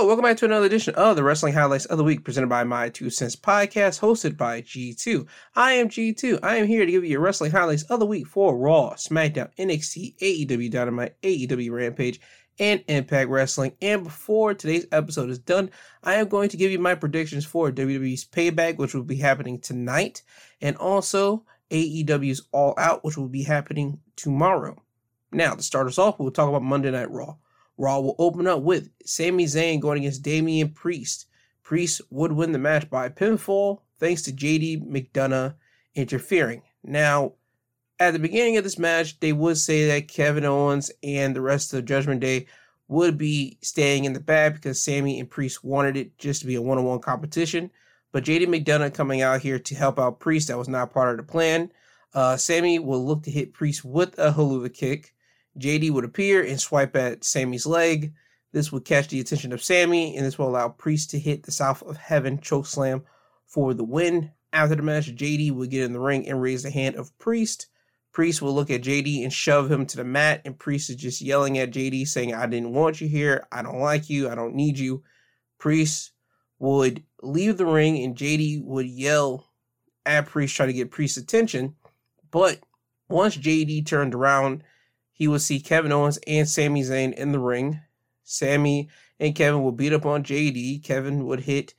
Hello, welcome back to another edition of the Wrestling Highlights of the Week presented by My Two Cents Podcast, hosted by G2. I am G2. I am here to give you your wrestling highlights of the week for Raw, SmackDown, NXT, AEW Dynamite, AEW Rampage, and Impact Wrestling. And before today's episode is done, I am going to give you my predictions for WWE's Payback, which will be happening tonight, and also AEW's All Out, which will be happening tomorrow. Now, to start us off, we'll talk about Monday Night Raw. Raw will open up with Sami Zayn going against Damian Priest. Priest would win the match by pinfall thanks to JD McDonough interfering. Now, at the beginning of this match, they would say that Kevin Owens and the rest of Judgment Day would be staying in the back because Sami and Priest wanted it just to be a one on one competition. But JD McDonough coming out here to help out Priest, that was not part of the plan. Uh, Sami will look to hit Priest with a Helluva kick. JD would appear and swipe at Sami's leg. This would catch the attention of Sammy, and this will allow Priest to hit the South of Heaven chokeslam for the win. After the match, JD would get in the ring and raise the hand of Priest. Priest will look at JD and shove him to the mat, and Priest is just yelling at JD, saying, I didn't want you here. I don't like you. I don't need you. Priest would leave the ring, and JD would yell at Priest, trying to get Priest's attention. But once JD turned around, he would see Kevin Owens and Sami Zayn in the ring. Sami and Kevin would beat up on JD. Kevin would hit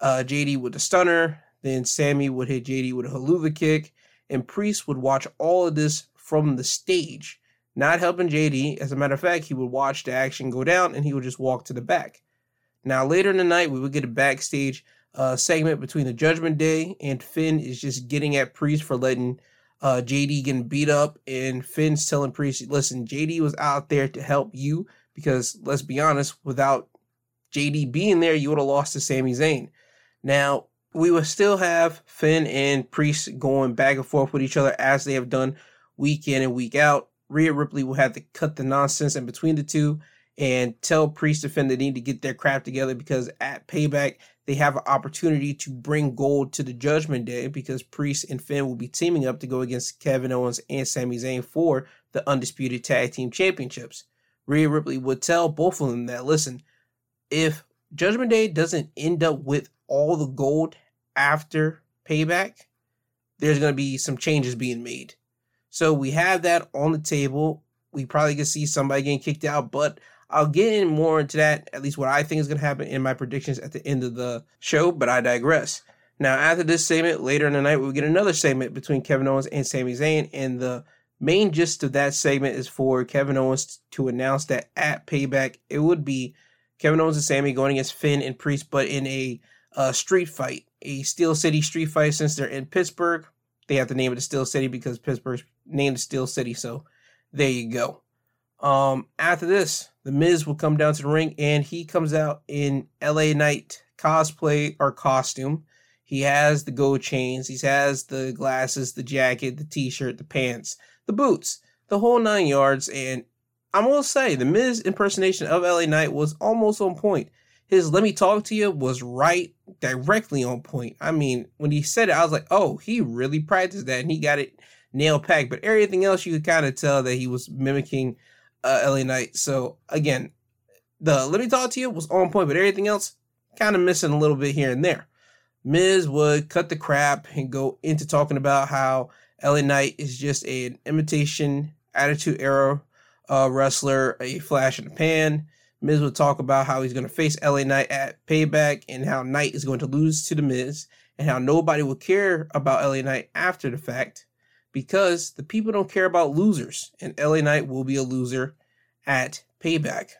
uh, JD with a stunner. Then Sami would hit JD with a Helluva kick. And Priest would watch all of this from the stage, not helping JD. As a matter of fact, he would watch the action go down and he would just walk to the back. Now, later in the night, we would get a backstage uh, segment between the Judgment Day and Finn is just getting at Priest for letting uh, JD getting beat up, and Finn's telling Priest, listen, JD was out there to help you because let's be honest, without JD being there, you would have lost to Sami Zayn. Now, we would still have Finn and Priest going back and forth with each other as they have done week in and week out. Rhea Ripley will have to cut the nonsense in between the two and tell Priest and Finn they need to get their crap together because at Payback, they have an opportunity to bring gold to the Judgment Day because Priest and Finn will be teaming up to go against Kevin Owens and Sami Zayn for the Undisputed Tag Team Championships. Rhea Ripley would tell both of them that, listen, if Judgment Day doesn't end up with all the gold after Payback, there's going to be some changes being made. So we have that on the table. We probably could see somebody getting kicked out, but I'll get in more into that, at least what I think is going to happen in my predictions at the end of the show, but I digress. Now, after this segment, later in the night, we'll get another segment between Kevin Owens and Sami Zayn, and the main gist of that segment is for Kevin Owens to announce that at Payback, it would be Kevin Owens and Sami going against Finn and Priest, but in a uh, street fight, a Steel City street fight. Since they're in Pittsburgh, they have to name it a Steel City because Pittsburgh's named Steel City. So there you go. Um, after this, the Miz will come down to the ring and he comes out in LA Knight cosplay or costume. He has the gold chains, he has the glasses, the jacket, the t-shirt, the pants, the boots, the whole nine yards. And I'm gonna say the Miz impersonation of LA Knight was almost on point. His "Let me talk to you" was right directly on point. I mean, when he said it, I was like, "Oh, he really practiced that and he got it nail packed." But everything else, you could kind of tell that he was mimicking uh, LA Knight. So again, the Let Me Talk to You was on point, but everything else kind of missing a little bit here and there. Miz would cut the crap and go into talking about how LA Knight is just a, an imitation Attitude Era uh, wrestler, a flash in the pan. Miz would talk about how he's going to face LA Knight at Payback and how Knight is going to lose to The Miz and how nobody will care about LA Knight after the fact because the people don't care about losers, and LA Knight will be a loser at Payback.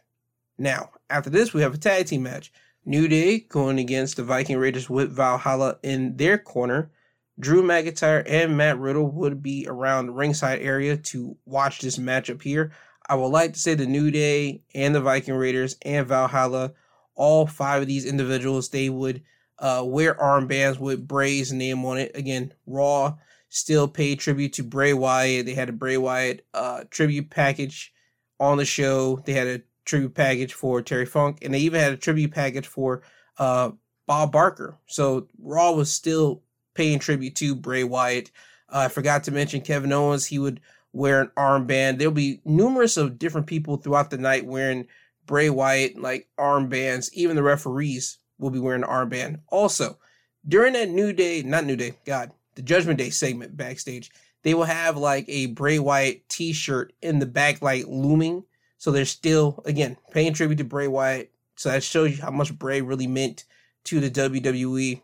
Now, after this, we have a tag team match. New Day going against the Viking Raiders with Valhalla in their corner. Drew McIntyre and Matt Riddle would be around the ringside area to watch this matchup here. I would like to say the New Day and the Viking Raiders and Valhalla, all five of these individuals, they would uh, wear armbands with Bray's name on it. Again, Raw still paid tribute to Bray Wyatt. They had a Bray Wyatt uh, tribute package on the show. They had a tribute package for Terry Funk, and they even had a tribute package for uh, Bob Barker. So Raw was still paying tribute to Bray Wyatt. Uh, I forgot to mention Kevin Owens. He would wear an armband. There'll be numerous of different people throughout the night wearing Bray Wyatt like armbands. Even the referees will be wearing an armband. Also, during that New Day, not New Day, God, the Judgment Day segment backstage, they will have like a Bray Wyatt t-shirt in the backlight looming. So they're still, again, paying tribute to Bray Wyatt. So that shows you how much Bray really meant to the WWE.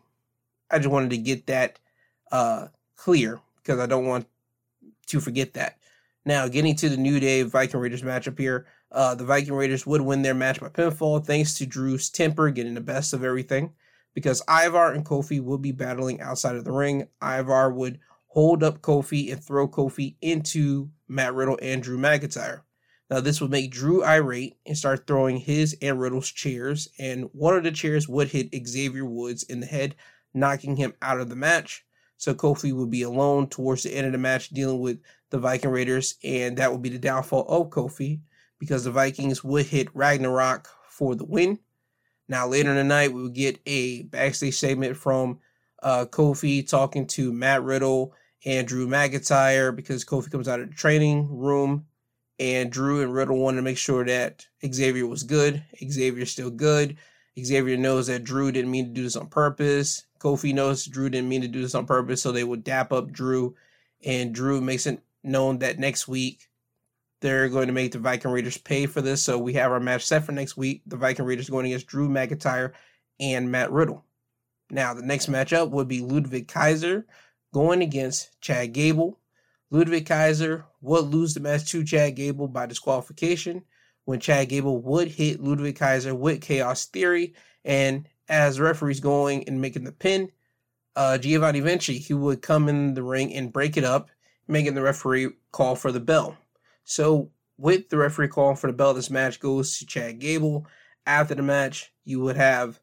I just wanted to get that uh, clear because I don't want to forget that. Now, getting to the New Day Viking Raiders matchup here, uh, the Viking Raiders would win their match by pinfall thanks to Drew's temper getting the best of everything. Because Ivar and Kofi would be battling outside of the ring. Ivar would hold up Kofi and throw Kofi into Matt Riddle and Drew McIntyre. Now, this would make Drew irate and start throwing his and Riddle's chairs, and one of the chairs would hit Xavier Woods in the head, knocking him out of the match. So Kofi would be alone towards the end of the match dealing with the Viking Raiders, and that would be the downfall of Kofi because the Vikings would hit Ragnarok for the win. Now, later in the night, we would get a backstage segment from uh, Kofi talking to Matt Riddle and Drew McIntyre because Kofi comes out of the training room and Drew and Riddle wanted to make sure that Xavier was good. Xavier's still good. Xavier knows that Drew didn't mean to do this on purpose. Kofi knows Drew didn't mean to do this on purpose, so they would dap up Drew. And Drew makes it known that next week they're going to make the Viking Raiders pay for this. So we have our match set for next week. The Viking Raiders going against Drew McIntyre and Matt Riddle. Now, the next matchup would be Ludwig Kaiser going against Chad Gable. Ludwig Kaiser would lose the match to Chad Gable by disqualification when Chad Gable would hit Ludwig Kaiser with Chaos Theory. And as the referee's going and making the pin, uh, Giovanni Vinci, he would come in the ring and break it up, making the referee call for the bell. So, with the referee calling for the bell, this match goes to Chad Gable. After the match, you would have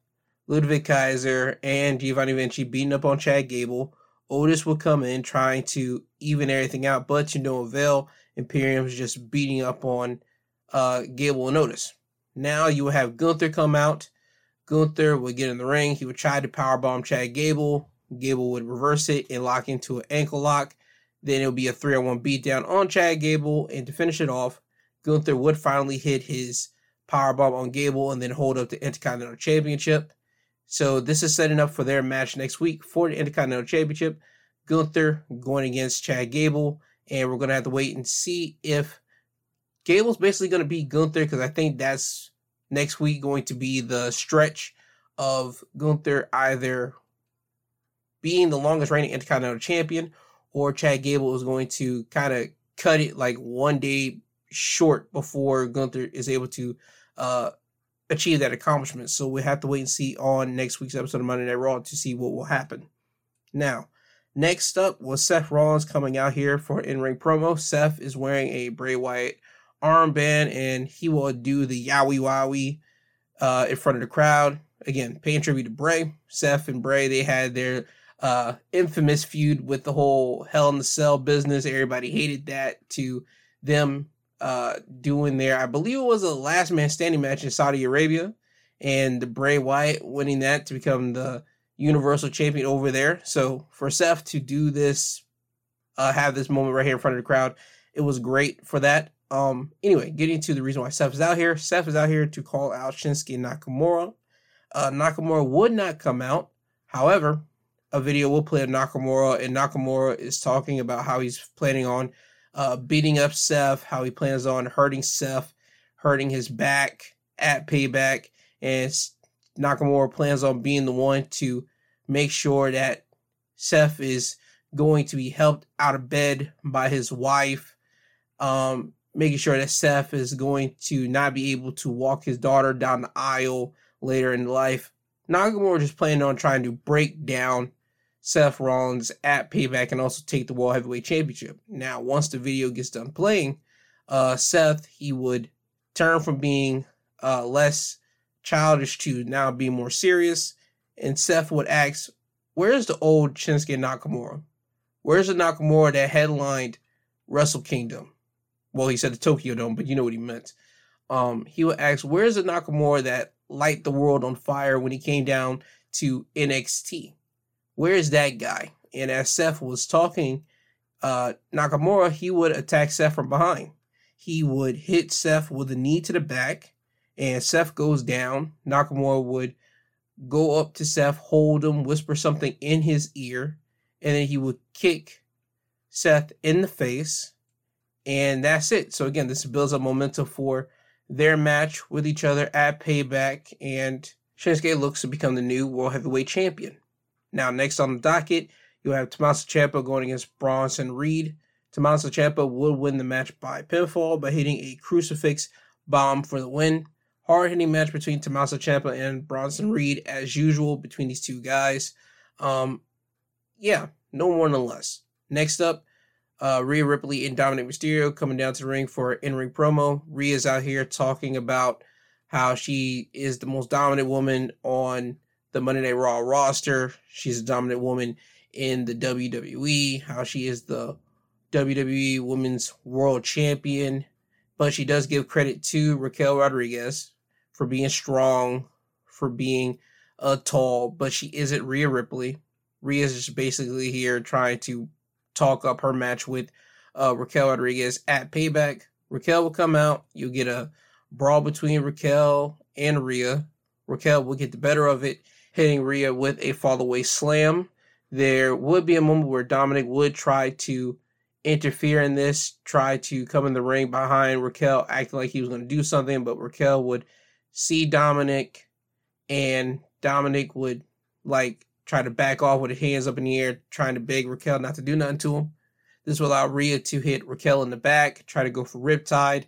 Ludwig Kaiser and Giovanni Vinci beating up on Chad Gable. Otis will come in trying to even everything out, but to no avail. Imperium's just beating up on uh, Gable and Otis. Now you will have Gunther come out. Gunther would get in the ring. He would try to powerbomb Chad Gable. Gable would reverse it and lock into an ankle lock. Then it would be a 3 on 1 beatdown on Chad Gable. And to finish it off, Gunther would finally hit his powerbomb on Gable and then hold up the Intercontinental Championship. So this is setting up for their match next week for the Intercontinental Championship. Gunther going against Chad Gable. And we're going to have to wait and see if Gable's basically going to be Gunther because I think that's next week going to be the stretch of Gunther either being the longest reigning Intercontinental Champion or Chad Gable is going to kind of cut it like one day short before Gunther is able to uh, achieve that accomplishment. So we have to wait and see on next week's episode of Monday Night Raw to see what will happen. Now, next up was Seth Rollins coming out here for an in-ring promo. Seth is wearing a Bray Wyatt armband and he will do the Yowie Wowie uh, in front of the crowd. Again, paying tribute to Bray. Seth and Bray, they had their uh, infamous feud with the whole Hell in the Cell business. Everybody hated that to them uh, doing their, I believe it was a last man standing match in Saudi Arabia, and the Bray Wyatt winning that to become the Universal Champion over there. So for Seth to do this, uh, have this moment right here in front of the crowd, it was great for that. Um, anyway, getting to the reason why Seth is out here. Seth is out here to call out Shinsuke Nakamura. Uh, Nakamura would not come out. However, a video we'll play of Nakamura, and Nakamura is talking about how he's planning on uh, beating up Seth, how he plans on hurting Seth, hurting his back at Payback, and Nakamura plans on being the one to make sure that Seth is going to be helped out of bed by his wife, um, making sure that Seth is going to not be able to walk his daughter down the aisle later in life. Nakamura just planning on trying to break down Seth Rollins at Payback and also take the World Heavyweight Championship. Now, once the video gets done playing, uh, Seth he would turn from being uh, less childish to now be more serious, and Seth would ask, "Where's the old Shinsuke Nakamura? Where's the Nakamura that headlined Wrestle Kingdom?" Well, he said the Tokyo Dome, but you know what he meant. Um, he would ask, "Where's the Nakamura that light the world on fire when he came down to NXT?" Where's that guy? And as Seth was talking, uh, Nakamura, he would attack Seth from behind. He would hit Seth with a knee to the back, and Seth goes down. Nakamura would go up to Seth, hold him, whisper something in his ear, and then he would kick Seth in the face, and that's it. So again, this builds up momentum for their match with each other at Payback, and Shinsuke looks to become the new World Heavyweight Champion. Now, next on the docket, you have Tommaso Ciampa going against Bronson Reed. Tommaso Ciampa would win the match by pinfall by hitting a crucifix bomb for the win. Hard hitting match between Tommaso Ciampa and Bronson Reed, as usual, between these two guys. Um, yeah, no more, no less. Next up, uh, Rhea Ripley and Dominic Mysterio coming down to the ring for an in-ring promo. Rhea's out here talking about how she is the most dominant woman on the Monday Night Raw roster. She's a dominant woman in the WWE. How she is the WWE Women's World Champion. But she does give credit to Raquel Rodriguez for being strong, for being uh, tall, but she isn't Rhea Ripley. Rhea is just basically here trying to talk up her match with uh, Raquel Rodriguez at Payback. Raquel will come out. You'll get a brawl between Raquel and Rhea. Raquel will get the better of it, hitting Rhea with a fall away slam. There would be a moment where Dominic would try to interfere in this, try to come in the ring behind Raquel, acting like he was going to do something, but Raquel would see Dominic and Dominic would like try to back off with his hands up in the air, trying to beg Raquel not to do nothing to him. This will allow Rhea to hit Raquel in the back, try to go for Riptide.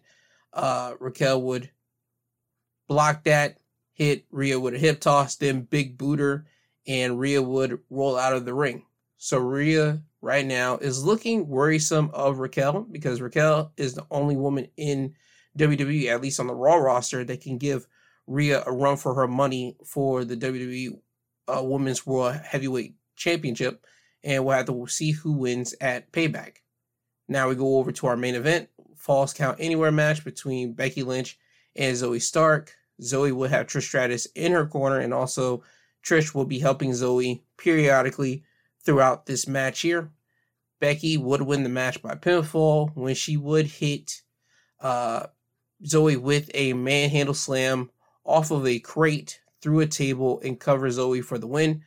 Uh, Raquel would block that, hit Rhea with a hip toss, then big booter, and Rhea would roll out of the ring. So Rhea right now is looking worrisome of Raquel because Raquel is the only woman in WWE, at least on the Raw roster, that can give Rhea a run for her money for the WWE uh, Women's World Heavyweight Championship, and we'll have to see who wins at Payback. Now we go over to our main event, Falls Count Anywhere match between Becky Lynch and Zoey Stark. Zoey will have Trish Stratus in her corner, and also Trish will be helping Zoey periodically throughout this match here. Becky would win the match by pinfall when she would hit uh, Zoey with a manhandle slam off of a crate through a table and cover Zoey for the win.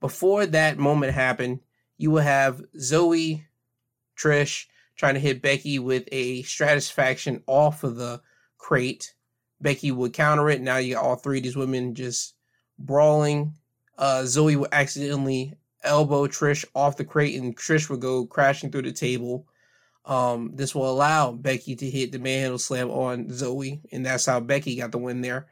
Before that moment happened, you will have Zoey, Trish trying to hit Becky with a Stratusfaction off of the crate. Becky would counter it. Now you got all three of these women just brawling. Uh, Zoey would accidentally elbow Trish off the crate, and Trish would go crashing through the table. Um, this will allow Becky to hit the manhandle slam on Zoey, and that's how Becky got the win there.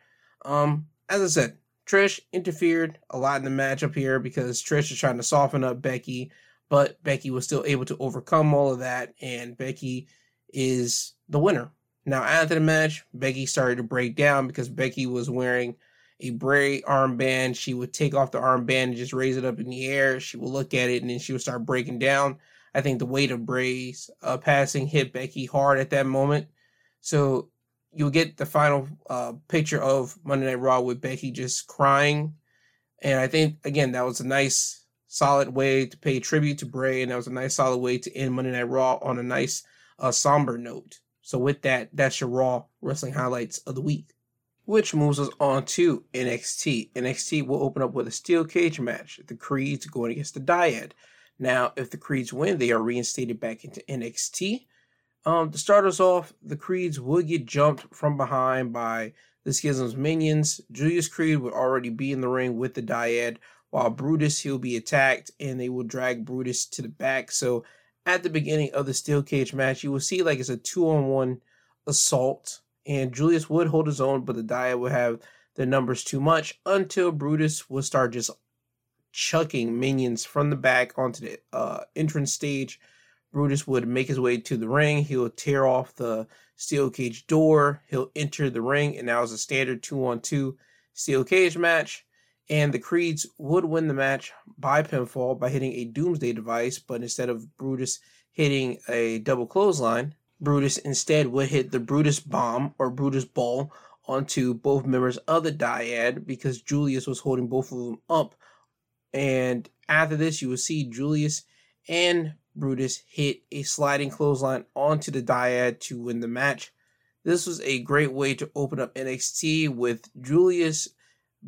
Um, as I said, Trish interfered a lot in the matchup here because Trish is trying to soften up Becky, but Becky was still able to overcome all of that, and Becky is the winner. Now, after the match, Becky started to break down because Becky was wearing a Bray armband. She would take off the armband and just raise it up in the air. She would look at it and then she would start breaking down. I think the weight of Bray's uh, passing hit Becky hard at that moment. So you'll get the final uh, picture of Monday Night Raw with Becky just crying. And I think, again, that was a nice, solid way to pay tribute to Bray. And that was a nice, solid way to end Monday Night Raw on a nice, uh, somber note. So, with that, that's your Raw wrestling highlights of the week. Which moves us on to NXT. NXT will open up with a steel cage match. The Creeds going against the Dyad. Now, if the Creeds win, they are reinstated back into NXT. Um, to start us off, the Creeds would get jumped from behind by the Schism's minions. Julius Creed would already be in the ring with the Dyad, while Brutus he'll be attacked and they will drag Brutus to the back. So at the beginning of the steel cage match, you will see like it's a two on one assault, and Julius would hold his own, but the Dyad would have the numbers too much until Brutus would start just chucking minions from the back onto the uh, entrance stage. Brutus would make his way to the ring. He'll tear off the steel cage door. He'll enter the ring, and now it's a standard two on two steel cage match. And the Creeds would win the match by pinfall by hitting a Doomsday device, but instead of Brutus hitting a double clothesline, Brutus instead would hit the Brutus bomb or Brutus ball onto both members of the dyad because Julius was holding both of them up and after this, you will see Julius and Brutus hit a sliding clothesline onto the dyad to win the match. This was a great way to open up NXT with Julius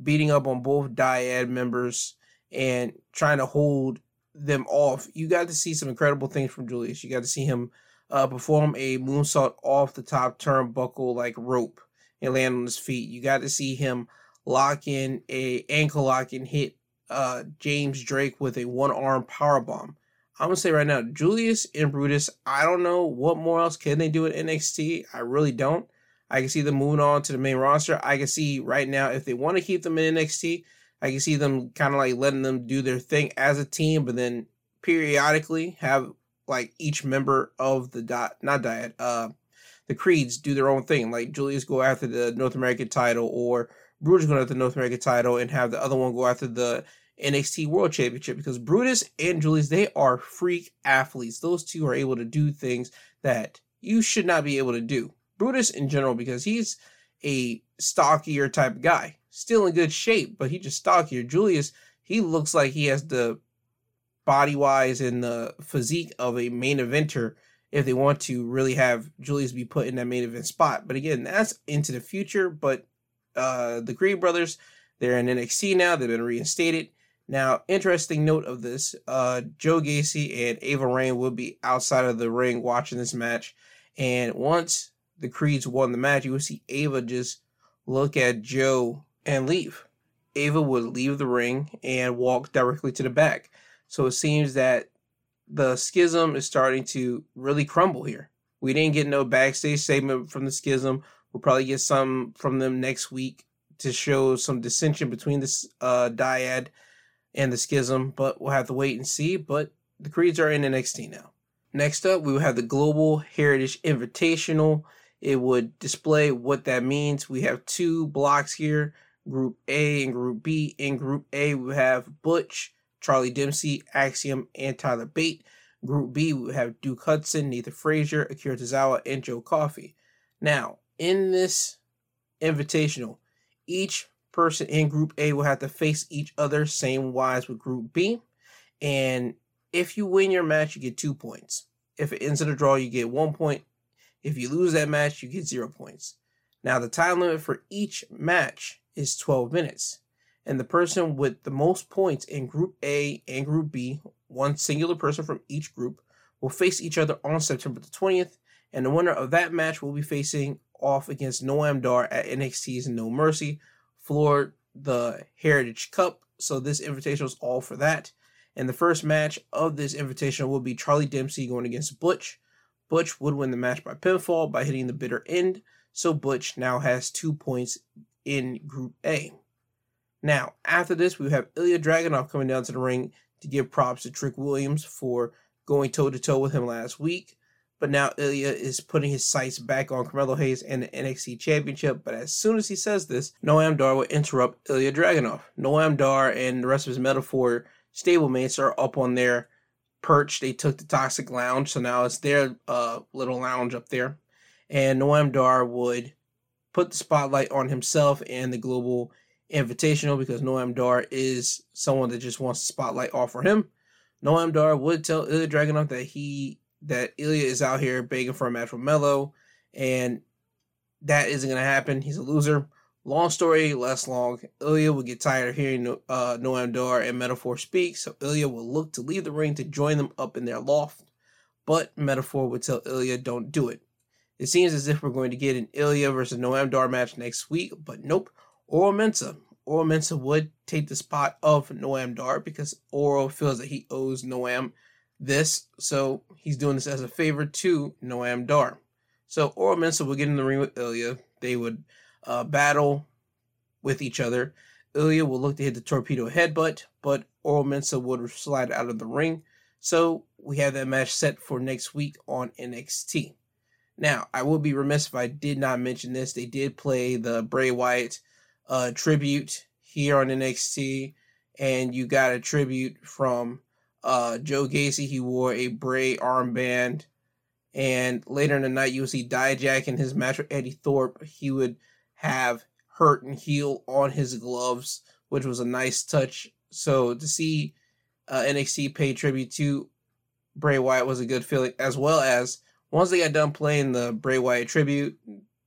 beating up on both dyad members and trying to hold them off. You got to see some incredible things from Julius. You got to see him uh, perform a moonsault off the top turnbuckle like rope and land on his feet. You got to see him lock in a ankle lock and hit uh, James Drake with a one arm power bomb. I'm gonna say right now, Julius and Brutus. I don't know what more else can they do at NXT. I really don't. I can see them moving on to the main roster. I can see right now if they want to keep them in NXT, I can see them kind of like letting them do their thing as a team, but then periodically have like each member of the dot not diet uh the creeds do their own thing. Like Julius go after the North American title or Brutus go after the North American title and have the other one go after the NXT World Championship because Brutus and Julius they are freak athletes. Those two are able to do things that you should not be able to do. Brutus in general because he's a stockier type guy, still in good shape, but he just stockier. Julius he looks like he has the body wise and the physique of a main eventer if they want to really have Julius be put in that main event spot. But again, that's into the future. But uh, the Creed brothers, they're in NXT now. They've been reinstated. Now, interesting note of this: uh, Joe Gacy and Ava Raine will be outside of the ring watching this match. And once the Creeds won the match, you will see Ava just look at Joe and leave. Ava would leave the ring and walk directly to the back. So it seems that the schism is starting to really crumble here. We didn't get no backstage statement from the schism. We'll probably get some from them next week to show some dissension between this uh, dyad and the schism, but we'll have to wait and see. But the Creeds are in NXT now. Next up, we will have the Global Heritage Invitational. It would display what that means. We have two blocks here Group A and Group B. In Group A, we have Butch, Charlie Dempsey, Axiom, and Tyler Bate. Group B, we have Duke Hudson, Nathan Frazer, Akira Tozawa, and Joe Coffey. Now, in this invitational, each person in Group A will have to face each other, same wise with Group B. And if you win your match, you get two points. If it ends in a draw, you get one point. If you lose that match, you get zero points. Now, the time limit for each match is 12 minutes and the person with the most points in Group A and Group B, one singular person from each group, will face each other on September the 20th, and the winner of that match will be facing off against Noam Dar at NXT's No Mercy for the Heritage Cup. So this invitation is all for that. And the first match of this invitation will be Charlie Dempsey going against Butch. Butch would win the match by pinfall by hitting the bitter end. So Butch now has two points in Group A. Now, after this, we have Ilya Dragunov coming down to the ring to give props to Trick Williams for going toe to toe with him last week. But now Ilya is putting his sights back on Carmelo Hayes and the NXT Championship. But as soon as he says this, Noam Dar will interrupt Ilya Dragunov. Noam Dar and the rest of his Meta-Four stablemates are up on their perch. They took the Toxic Lounge, so now it's their uh, little lounge up there. And Noam Dar would put the spotlight on himself and the global invitational because Noam Dar is someone that just wants the spotlight off for him. Noam Dar would tell Ilya Dragunov that he that Ilya is out here begging for a match with Melo, and that isn't gonna happen. He's a loser. Long story, less long. Ilya will get tired of hearing uh, Noam Dar and Meta-Four speak, so Ilya will look to leave the ring to join them up in their loft. But Meta-Four would tell Ilya, don't do it. It seems as if we're going to get an Ilya versus Noam Dar match next week, but nope. Oro Mensah. Oro Mensah would take the spot of Noam Dar because Oro feels that he owes Noam this, so he's doing this as a favor to Noam Dar. So Oro Mensah would get in the ring with Ilya. They would uh, battle with each other. Ilya will look to hit the torpedo headbutt, but Oro Mensah would slide out of the ring. So we have that match set for next week on NXT. Now, I will be remiss if I did not mention this. They did play the Bray Wyatt uh, tribute here on NXT, and you got a tribute from uh, Joe Gacy. He wore a Bray armband, and later in the night, you'll see Dijak in his match with Eddie Thorpe. He would have hurt and heal on his gloves, which was a nice touch. So to see uh, NXT pay tribute to Bray Wyatt was a good feeling, as well as once they got done playing the Bray Wyatt tribute,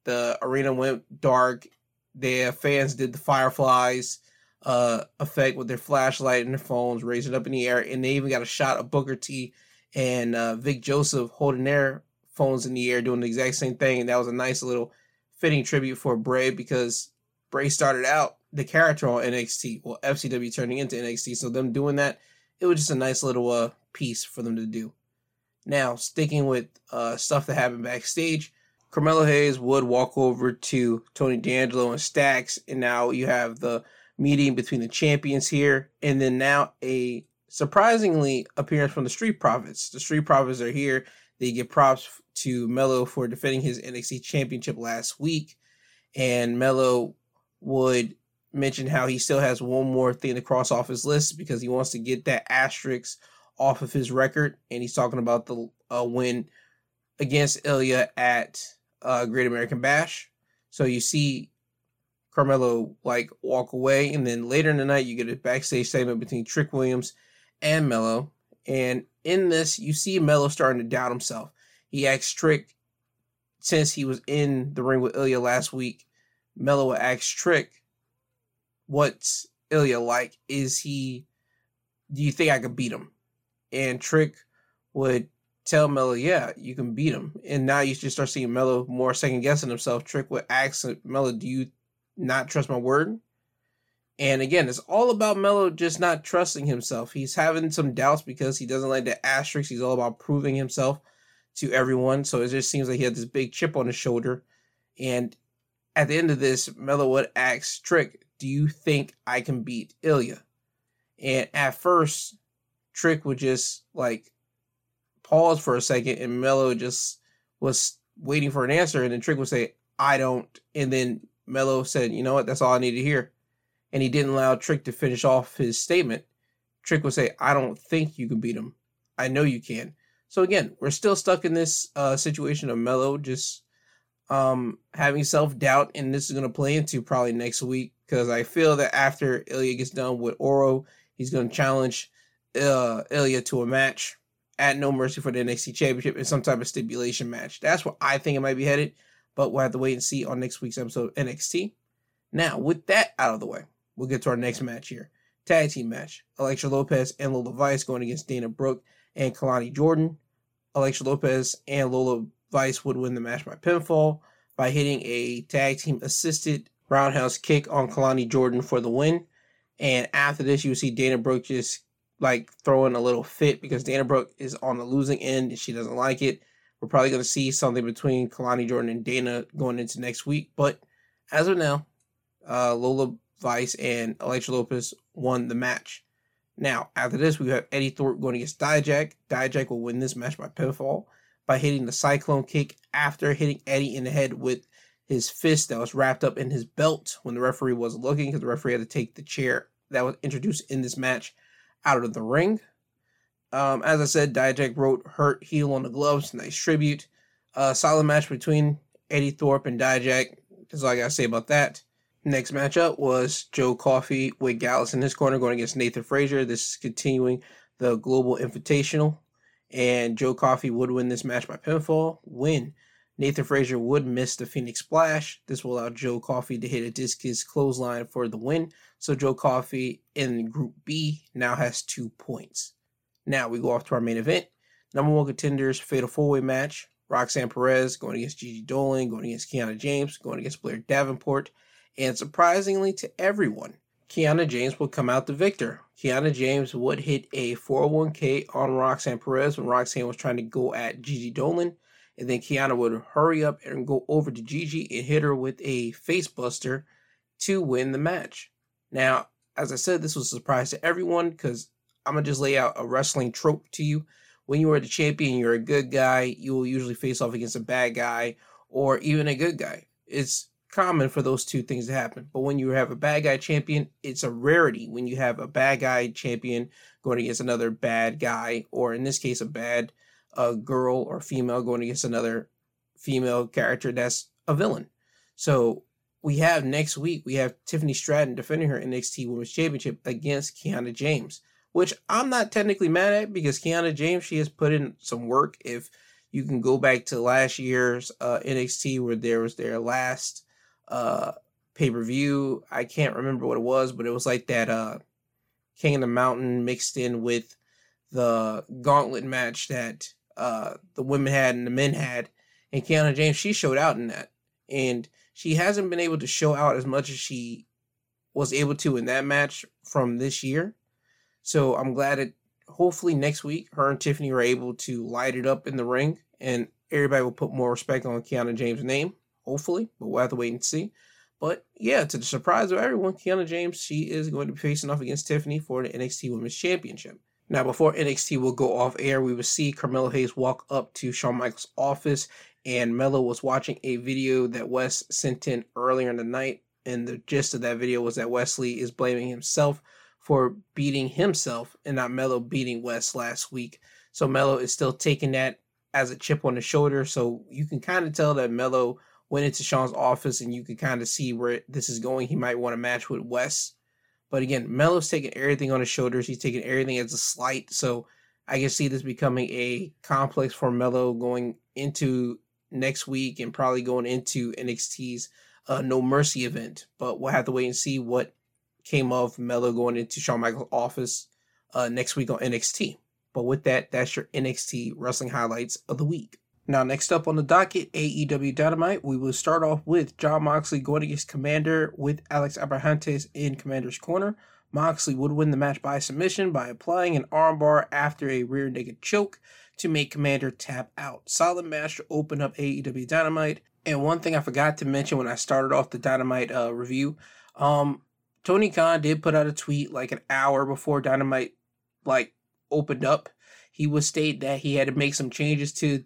the arena went dark. The fans did the fireflies uh, effect with their flashlight and their phones, raising up in the air, and they even got a shot of Booker T and uh, Vic Joseph holding their phones in the air, doing the exact same thing. And that was a nice little fitting tribute for Bray because Bray started out the character on NXT, well FCW turning into NXT. So them doing that, it was just a nice little uh, piece for them to do. Now, sticking with uh, stuff that happened backstage, Carmelo Hayes would walk over to Tony D'Angelo and Stacks, and now you have the meeting between the champions here, and then now a surprisingly appearance from the Street Profits. The Street Profits are here. They get props to Melo for defending his NXT championship last week, and Melo would mention how he still has one more thing to cross off his list because he wants to get that asterisk off of his record, and he's talking about the uh, win against Ilya at uh, Great American Bash. So you see Carmelo like walk away, and then later in the night you get a backstage segment between Trick Williams and Melo, and in this you see Melo starting to doubt himself. He asks Trick since he was in the ring with Ilya last week. Melo asks Trick, "What's Ilya like? Is he? Do you think I could beat him?" and Trick would tell Melo, yeah, you can beat him. And now you just start seeing Melo more second guessing himself. Trick would ask Melo, do you not trust my word? And again, it's all about Melo just not trusting himself. He's having some doubts because he doesn't like the asterisks. He's all about proving himself to everyone. So it just seems like he had this big chip on his shoulder. And at the end of this, Melo would ask Trick, do you think I can beat Ilya? And at first, Trick would just like pause for a second and Melo just was waiting for an answer and then Trick would say, I don't. And then Melo said, you know what, that's all I need to hear. And he didn't allow Trick to finish off his statement. Trick would say, I don't think you can beat him. I know you can. So again, we're still stuck in this uh, situation of Melo just um, having self doubt, and this is going to play into probably next week because I feel that after Ilya gets done with Oro, he's going to challenge uh, Ilya to a match at No Mercy for the NXT Championship in some type of stipulation match. That's where I think it might be headed, but we'll have to wait and see on next week's episode of NXT. Now, with that out of the way, we'll get to our next match here. Tag team match. Elektra Lopez and Lola Vice going against Dana Brooke and Kelani Jordan. Elektra Lopez and Lola Vice would win the match by pinfall by hitting a tag team assisted roundhouse kick on Kelani Jordan for the win. And after this, you see Dana Brooke just like throwing a little fit because Dana Brooke is on the losing end and she doesn't like it. We're probably going to see something between Kelani Jordan and Dana going into next week. But as of now, uh, Lola Vice and Elektra Lopez won the match. Now, after this, we have Eddie Thorpe going against Dijak. Dijak will win this match by pinfall by hitting the Cyclone kick after hitting Eddie in the head with his fist that was wrapped up in his belt when the referee was looking because the referee had to take the chair that was introduced in this match out of the ring. Um, as I said, Dijak wrote Hurt Heel on the gloves. Nice tribute. Uh, solid match between Eddie Thorpe and Dijak. That's all I got to say about that. Next matchup was Joe Coffey with Gallus in his corner going against Nathan Frazer. This is continuing the Global Invitational. And Joe Coffey would win this match by pinfall. Win. Nathan Frazer would miss the Phoenix Splash. This will allow Joe Coffey to hit a discus clothesline for the win. So Joe Coffey in Group B now has two points. Now we go off to our main event. Number one contenders fatal four way match. Roxanne Perez going against Gigi Dolan, going against Kiana James, going against Blair Davenport. And surprisingly to everyone, Kiana James would come out the victor. Kiana James would hit a 401k on Roxanne Perez when Roxanne was trying to go at Gigi Dolan and then Kiana would hurry up and go over to Gigi and hit her with a facebuster to win the match. Now, as I said, this was a surprise to everyone because I'm gonna just lay out a wrestling trope to you. When you are the champion, you're a good guy. You will usually face off against a bad guy or even a good guy. It's common for those two things to happen. But when you have a bad guy champion, it's a rarity when you have a bad guy champion going against another bad guy, or in this case, a bad a girl or female going against another female character that's a villain. So we have next week, we have Tiffany Stratton defending her NXT Women's Championship against Kiana James, which I'm not technically mad at because Kiana James, she has put in some work. If you can go back to last year's uh, NXT where there was their last uh, pay per view. I can't remember what it was, but it was like that uh, King of the Mountain mixed in with the gauntlet match that uh, the women had and the men had. And Kiana James, she showed out in that. And she hasn't been able to show out as much as she was able to in that match from this year. So I'm glad that hopefully next week her and Tiffany are able to light it up in the ring and everybody will put more respect on Kiana James' name, hopefully, but we'll have to wait and see. But yeah, to the surprise of everyone, Kiana James, she is going to be facing off against Tiffany for the NXT Women's Championship. Now, before NXT will go off air, we will see Carmelo Hayes walk up to Shawn Michaels' office, and Melo was watching a video that Wes sent in earlier in the night. And the gist of that video was that Wesley is blaming himself for beating himself and not Melo beating Wes last week. So Melo is still taking that as a chip on the shoulder. So you can kind of tell that Melo went into Shawn's office and you can kind of see where this is going. He might want to match with Wes. But again, Melo's taking everything on his shoulders. He's taking everything as a slight. So I can see this becoming a complex for Melo going into next week and probably going into NXT's uh, No Mercy event. But we'll have to wait and see what came of Melo going into Shawn Michaels' office uh, next week on NXT. But with that, that's your NXT wrestling highlights of the week. Now, next up on the docket, AEW Dynamite, we will start off with Jon Moxley going against Komander with Alex Abrahantes in Komander's corner. Moxley would win the match by submission by applying an armbar after a rear naked choke to make Commander tap out. Solid match to open up AEW Dynamite. And one thing I forgot to mention when I started off the Dynamite uh, review, um, Tony Khan did put out a tweet like an hour before Dynamite like opened up. He would state that he had to make some changes to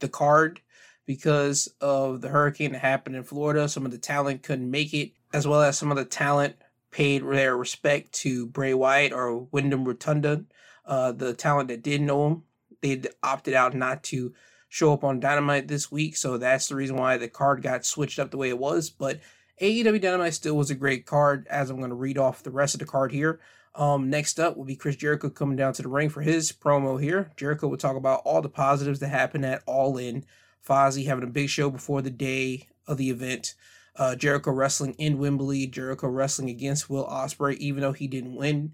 the card because of the hurricane that happened in Florida. Some of the talent couldn't make it, as well as some of the talent paid their respect to Bray Wyatt or Wyndham Rotunda. Uh, the talent that did know him, they opted out not to show up on Dynamite this week, so that's the reason why the card got switched up the way it was. But AEW Dynamite still was a great card, as I'm going to read off the rest of the card here. Um, next up will be Chris Jericho coming down to the ring for his promo here. Jericho will talk about all the positives that happened at All In. Fozzy having a big show before the day of the event. Uh, Jericho wrestling in Wembley. Jericho wrestling against Will Ospreay, even though he didn't win.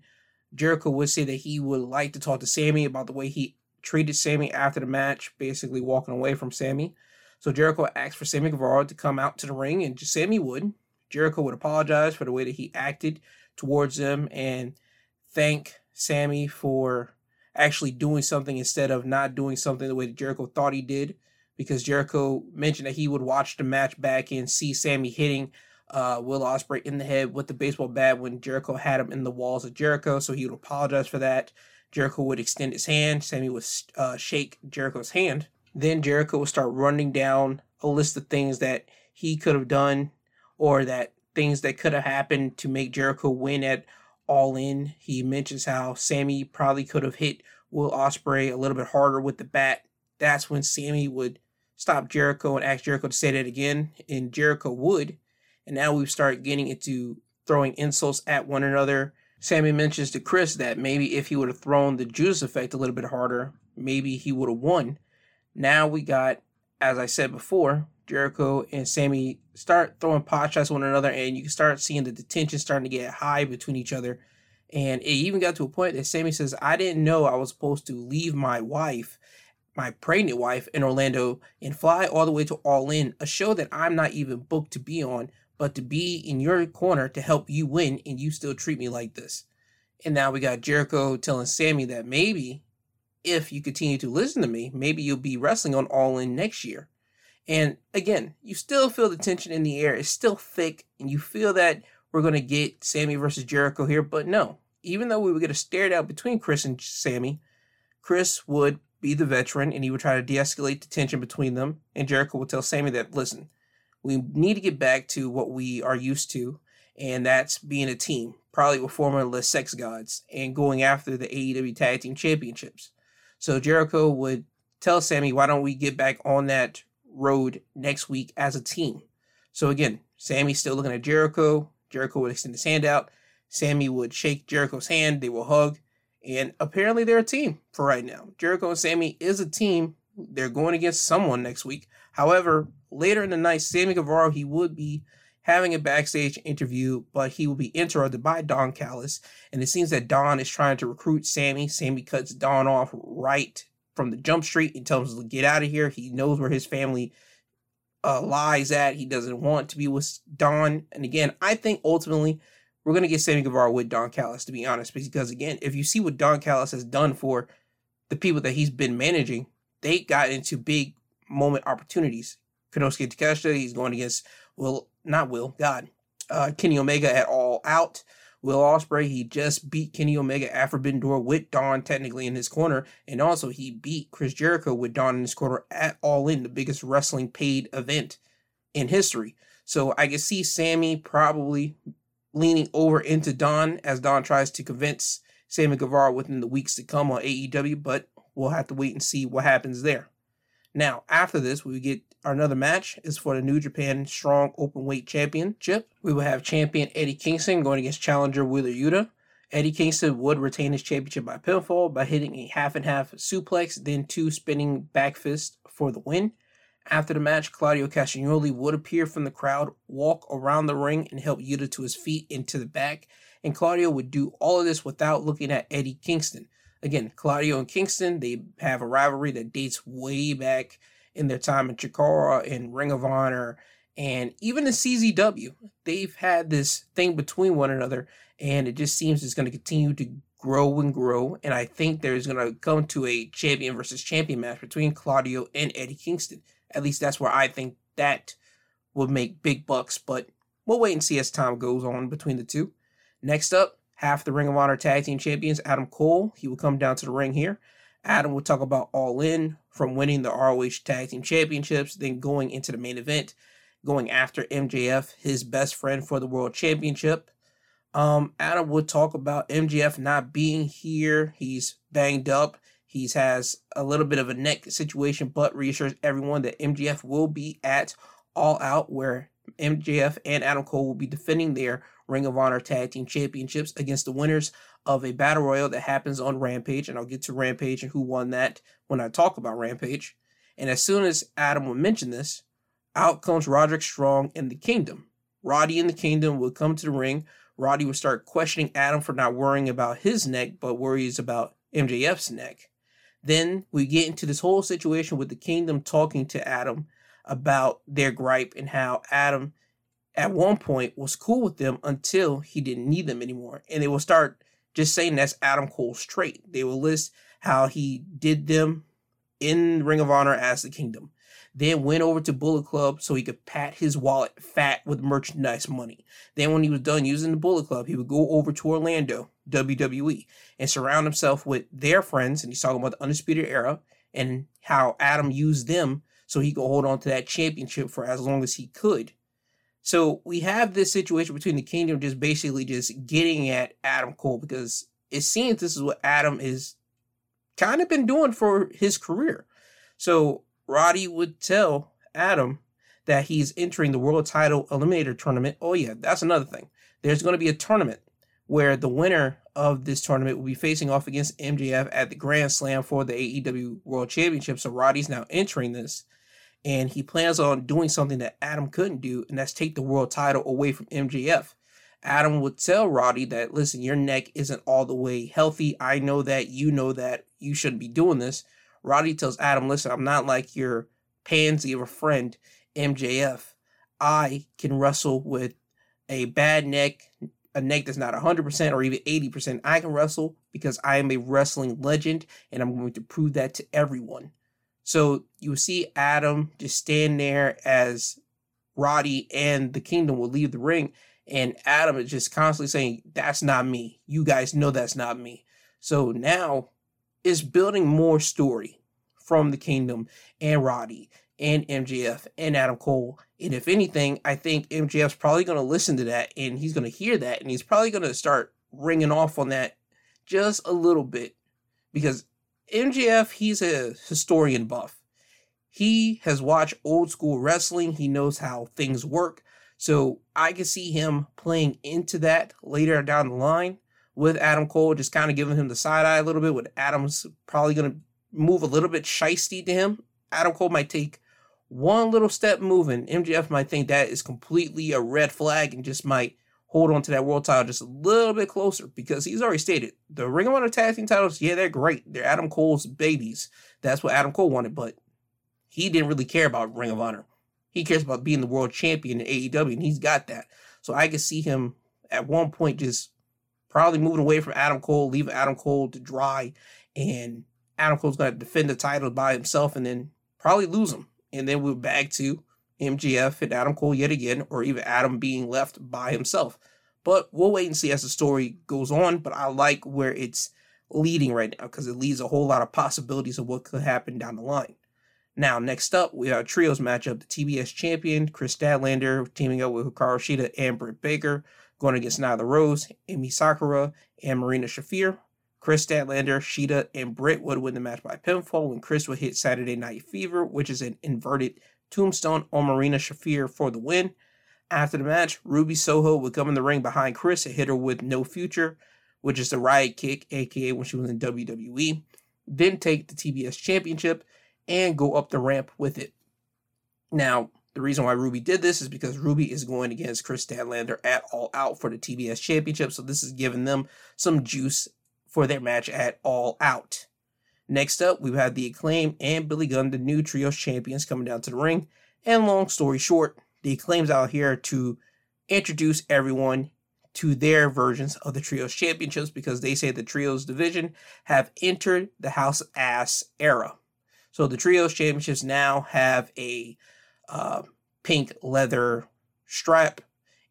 Jericho would say that he would like to talk to Sammy about the way he treated Sammy after the match, basically walking away from Sammy. So Jericho asked for Sammy Guevara to come out to the ring, and Sammy would. Jericho would apologize for the way that he acted towards them and thank Sammy for actually doing something instead of not doing something the way that Jericho thought he did. Because Jericho mentioned that he would watch the match back and see Sammy hitting uh, Will Ospreay in the head with the baseball bat when Jericho had him in the walls of Jericho. So he would apologize for that. Jericho would extend his hand. Sammy would uh, shake Jericho's hand. Then Jericho would start running down a list of things that he could have done or that things that could have happened to make Jericho win at all in. He mentions how Sammy probably could have hit Will Ospreay a little bit harder with the bat. That's when Sammy would stop Jericho and ask Jericho to say that again, and Jericho would. And now we've started getting into throwing insults at one another. Sammy mentions to Chris that maybe if he would have thrown the Judas effect a little bit harder, maybe he would have won. Now we got, as I said before, Jericho and Sammy start throwing pot shots one another, and you can start seeing the tension starting to get high between each other. And it even got to a point that Sammy says, I didn't know I was supposed to leave my wife, my pregnant wife, in Orlando and fly all the way to All In, a show that I'm not even booked to be on, but to be in your corner to help you win, and you still treat me like this. And now we got Jericho telling Sammy that maybe if you continue to listen to me, maybe you'll be wrestling on All In next year. And again, you still feel the tension in the air. It's still thick, and you feel that we're going to get Sammy versus Jericho here. But no, even though we would get a stare out between Chris and Sammy, Chris would be the veteran and he would try to de escalate the tension between them. And Jericho would tell Sammy that, listen, we need to get back to what we are used to, and that's being a team, probably with former sex gods, and going after the AEW Tag Team Championships. So Jericho would tell Sammy, why don't we get back on that road next week as a team. So again, Sammy's still looking at Jericho. Jericho would extend his hand out. Sammy would shake Jericho's hand. They will hug. And apparently they're a team for right now. Jericho and Sammy is a team They're going against someone next week. However, later in the night, Sammy Guevara, he would be having a backstage interview, but he will be interrupted by Don Callis. And it seems that Don is trying to recruit Sammy. Sammy cuts Don off right from the jump street and tells him to get out of here. He knows where his family uh, lies at. He doesn't want to be with Don. And again, I think ultimately we're going to get Sammy Guevara with Don Callis, to be honest, because again, if you see what Don Callis has done for the people that he's been managing, they got into big moment opportunities. Konosuke Takeshita, he's going against Will, not Will, God, uh, Kenny Omega at All Out. Will Ospreay, he just beat Kenny Omega at Forbidden Door with Don technically in his corner, and also he beat Chris Jericho with Don in his corner at All In, the biggest wrestling paid event in history. So I can see Sammy probably leaning over into Don as Don tries to convince Sammy Guevara within the weeks to come on AEW, but we'll have to wait and see what happens there. Now, after this, we get another match is for the New Japan Strong Openweight Championship. We will have champion Eddie Kingston going against challenger Wheeler Yuta. Eddie Kingston would retain his championship by pinfall by hitting a half and half suplex, then two spinning back fists for the win. After the match, Claudio Castagnoli would appear from the crowd, walk around the ring, and help Yuta to his feet into the back. And Claudio would do all of this without looking at Eddie Kingston. Again, Claudio and Kingston, they have a rivalry that dates way back in their time in Chikara and Ring of Honor and even the CZW. They've had this thing between one another, and it just seems it's going to continue to grow and grow. And I think there's going to come to a champion versus champion match between Claudio and Eddie Kingston. At least that's where I think that would make big bucks, but we'll wait and see as time goes on between the two. Next up, half the Ring of Honor Tag Team Champions, Adam Cole. He will come down to the ring here. Adam will talk about All In from winning the ROH Tag Team Championships, then going into the main event, going after MJF, his best friend for the World Championship. Um, Adam would talk about MJF not being here. He's banged up. He has a little bit of a neck situation, but reassures everyone that MJF will be at All Out, where MJF and Adam Cole will be defending their Ring of Honor Tag Team Championships against the winners of a Battle Royal that happens on Rampage. And I'll get to Rampage and who won that when I talk about Rampage. And as soon as Adam would mention this, out comes Roderick Strong in the Kingdom. Roddy in the Kingdom would come to the ring. Roddy would start questioning Adam for not worrying about his neck, but worries about MJF's neck. Then we get into this whole situation with the Kingdom talking to Adam about their gripe and how Adam at one point was cool with them until he didn't need them anymore. And they will start just saying that's Adam Cole's trait. They will list how he did them in Ring of Honor as the Kingdom. Then went over to Bullet Club so he could pat his wallet fat with merchandise money. Then, when he was done using the Bullet Club, he would go over to Orlando, WWE, and surround himself with their friends. And he's talking about the Undisputed Era and how Adam used them so he could hold on to that championship for as long as he could. So we have this situation between the kingdom just basically just getting at Adam Cole because it seems this is what Adam is kind of been doing for his career. So Roddy would tell Adam that he's entering the world title eliminator tournament. Oh yeah, that's another thing. There's going to be a tournament where the winner of this tournament will be facing off against MJF at the Grand Slam for the AEW World Championship. So Roddy's now entering this and he plans on doing something that Adam couldn't do, and that's take the world title away from MJF. Adam would tell Roddy that, listen, your neck isn't all the way healthy. I know that. You know that. You shouldn't be doing this. Roddy tells Adam, listen, I'm not like your pansy of a friend, MJF. I can wrestle with a bad neck, a neck that's not 100% or even 80%. I can wrestle because I am a wrestling legend, and I'm going to prove that to everyone. So you see Adam just stand there as Roddy and the kingdom will leave the ring. And Adam is just constantly saying, That's not me. You guys know that's not me. So now it's building more story from the kingdom and Roddy and MJF and Adam Cole. And if anything, I think MJF's probably going to listen to that and he's going to hear that and he's probably going to start ringing off on that just a little bit because MJF, he's a historian buff. He has watched old school wrestling. He knows how things work. So I can see him playing into that later down the line with Adam Cole, just kind of giving him the side eye a little bit. With Adam's probably going to move a little bit shisty to him Adam Cole might take one little step moving. MJF might think that is completely a red flag and just might hold on to that world title just a little bit closer because he's already stated the Ring of Honor tag team titles, yeah, they're great. They're Adam Cole's babies. That's what Adam Cole wanted, but he didn't really care about Ring of Honor. He cares about being the world champion in AEW, and he's got that. So I could see him at one point just probably moving away from Adam Cole, leaving Adam Cole to dry, and Adam Cole's going to defend the title by himself and then probably lose him. And then we're back to MJF and Adam Cole yet again, or even Adam being left by himself. But we'll wait and see as the story goes on. But I like where it's leading right now because it leaves a whole lot of possibilities of what could happen down the line. Now, next up, we have a trios matchup. The TBS champion, Kris Statlander, teaming up with Hikaru Shida and Britt Baker, going against Nyla Rose, Emi Sakura, and Marina Shafir. Kris Statlander, Shida, and Britt would win the match by pinfall when Chris would hit Saturday Night Fever, which is an inverted tombstone on Marina Shafir for the win. After the match, Ruby Soho would come in the ring behind Chris and hit her with No Future, which is the riot kick, aka when she was in WWE. Then take the TBS Championship and go up the ramp with it. Now, the reason why Ruby did this is because Ruby is going against Kris Statlander at All Out for the TBS Championship, so this is giving them some juice for their match at All Out. Next up, we have had the Acclaim and Billy Gunn, the new Trios champions, coming down to the ring. And long story short, the Acclaim's out here to introduce everyone to their versions of the Trios championships because they say the Trios division have entered the House Ass era. So the Trios championships now have a uh, pink leather strap,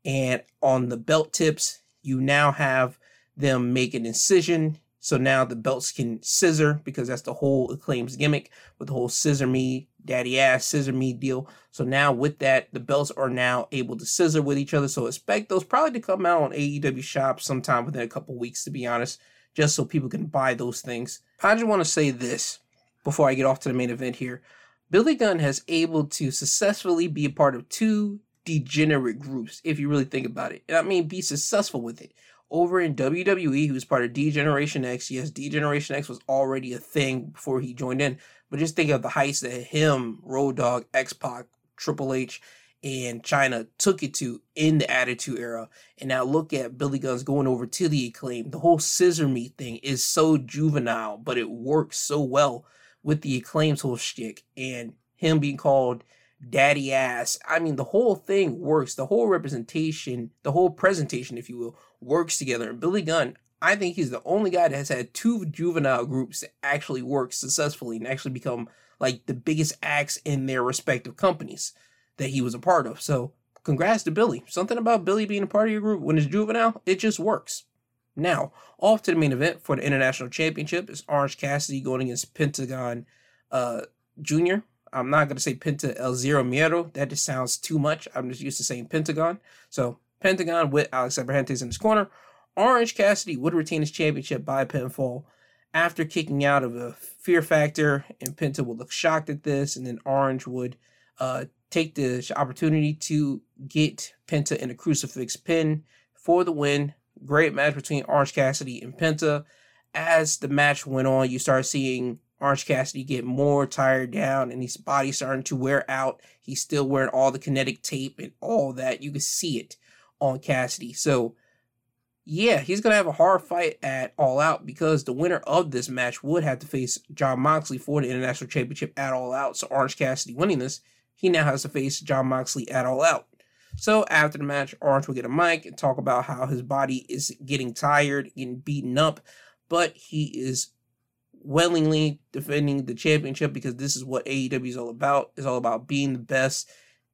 and on the belt tips, you now have them make an incision. So now the belts can scissor because that's the whole Acclaim's gimmick with the whole scissor me, daddy ass, scissor me deal. So now with that, the belts are now able to scissor with each other. So expect those probably to come out on AEW shop sometime within a couple weeks, to be honest, just so people can buy those things. I just want to say this before I get off to the main event here. Billy Gunn has able to successfully be a part of two degenerate groups, if you really think about it. And I mean, be successful with it. Over in WWE, he was part of D Generation X. Yes, D Generation X was already a thing before he joined in. But just think of the heights that him, Road Dogg, X Pac, Triple H, and Chyna took it to in the Attitude Era. And now look at Billy Gunn's going over to the acclaim. The whole scissor meat thing is so juvenile, but it works so well with the acclaimed whole shtick and him being called daddy ass. I mean, the whole thing works. The whole representation, the whole presentation, if you will, works together. And Billy Gunn, I think he's the only guy that has had two juvenile groups that actually work successfully and actually become like the biggest acts in their respective companies that he was a part of. So, congrats to Billy. Something about Billy being a part of your group when it's juvenile, it just works. Now, off to the main event for the International Championship is Orange Cassidy going against Pentagon uh, Jr. I'm not going to say Penta El Zero Miedo. That just sounds too much. I'm just used to saying Pentagon. So, Pentagon with Alex Abrahantes in his corner. Orange Cassidy would retain his championship by pinfall after kicking out of a fear factor, and Penta would look shocked at this, and then Orange would uh, take the opportunity to get Penta in a crucifix pin for the win Great match between Orange Cassidy and Penta. As the match went on, you start seeing Orange Cassidy get more tired down and his body starting to wear out. He's still wearing all the kinetic tape and all that. You can see it on Cassidy. So, yeah, he's going to have a hard fight at All Out because the winner of this match would have to face Jon Moxley for the International Championship at All Out. So, Orange Cassidy winning this, he now has to face Jon Moxley at All Out. So after the match, Orange will get a mic and talk about how his body is getting tired, getting beaten up, but he is willingly defending the championship because this is what AEW is all about. It's all about being the best,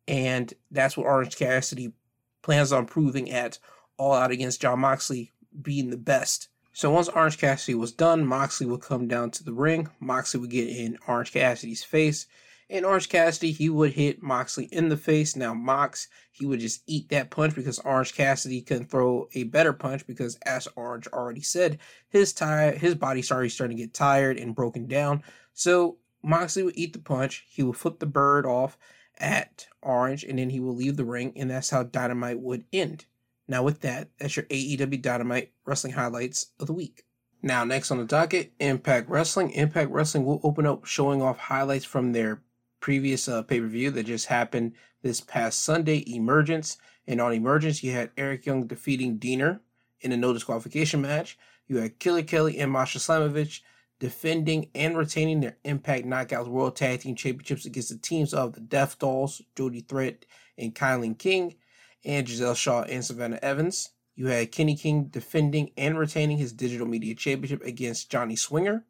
and that's what Orange Cassidy plans on proving at All Out against Jon Moxley, being the best. So once Orange Cassidy was done, Moxley would come down to the ring. Moxley would get in Orange Cassidy's face in Orange Cassidy, he would hit Moxley in the face. Now, Mox, he would just eat that punch because Orange Cassidy can throw a better punch because, as Orange already said, his tire, his body started starting to get tired and broken down. So Moxley would eat the punch. He would flip the bird off at Orange, and then he will leave the ring, and that's how Dynamite would end. Now, with that, that's your AEW Dynamite wrestling highlights of the week. Now, next on the docket, Impact Wrestling. Impact Wrestling will open up showing off highlights from their previous uh, pay per view that just happened this past Sunday, Emergence. And on Emergence, you had Eric Young defeating Deaner in a no disqualification match. You had Killer Kelly and Masha Slamovich defending and retaining their Impact Knockouts World Tag Team Championships against the teams of the Death Dolls, Jody Threat and Kylan King, and Giselle Shaw and Savannah Evans. You had Kenny King defending and retaining his Digital Media Championship against Johnny Swinger.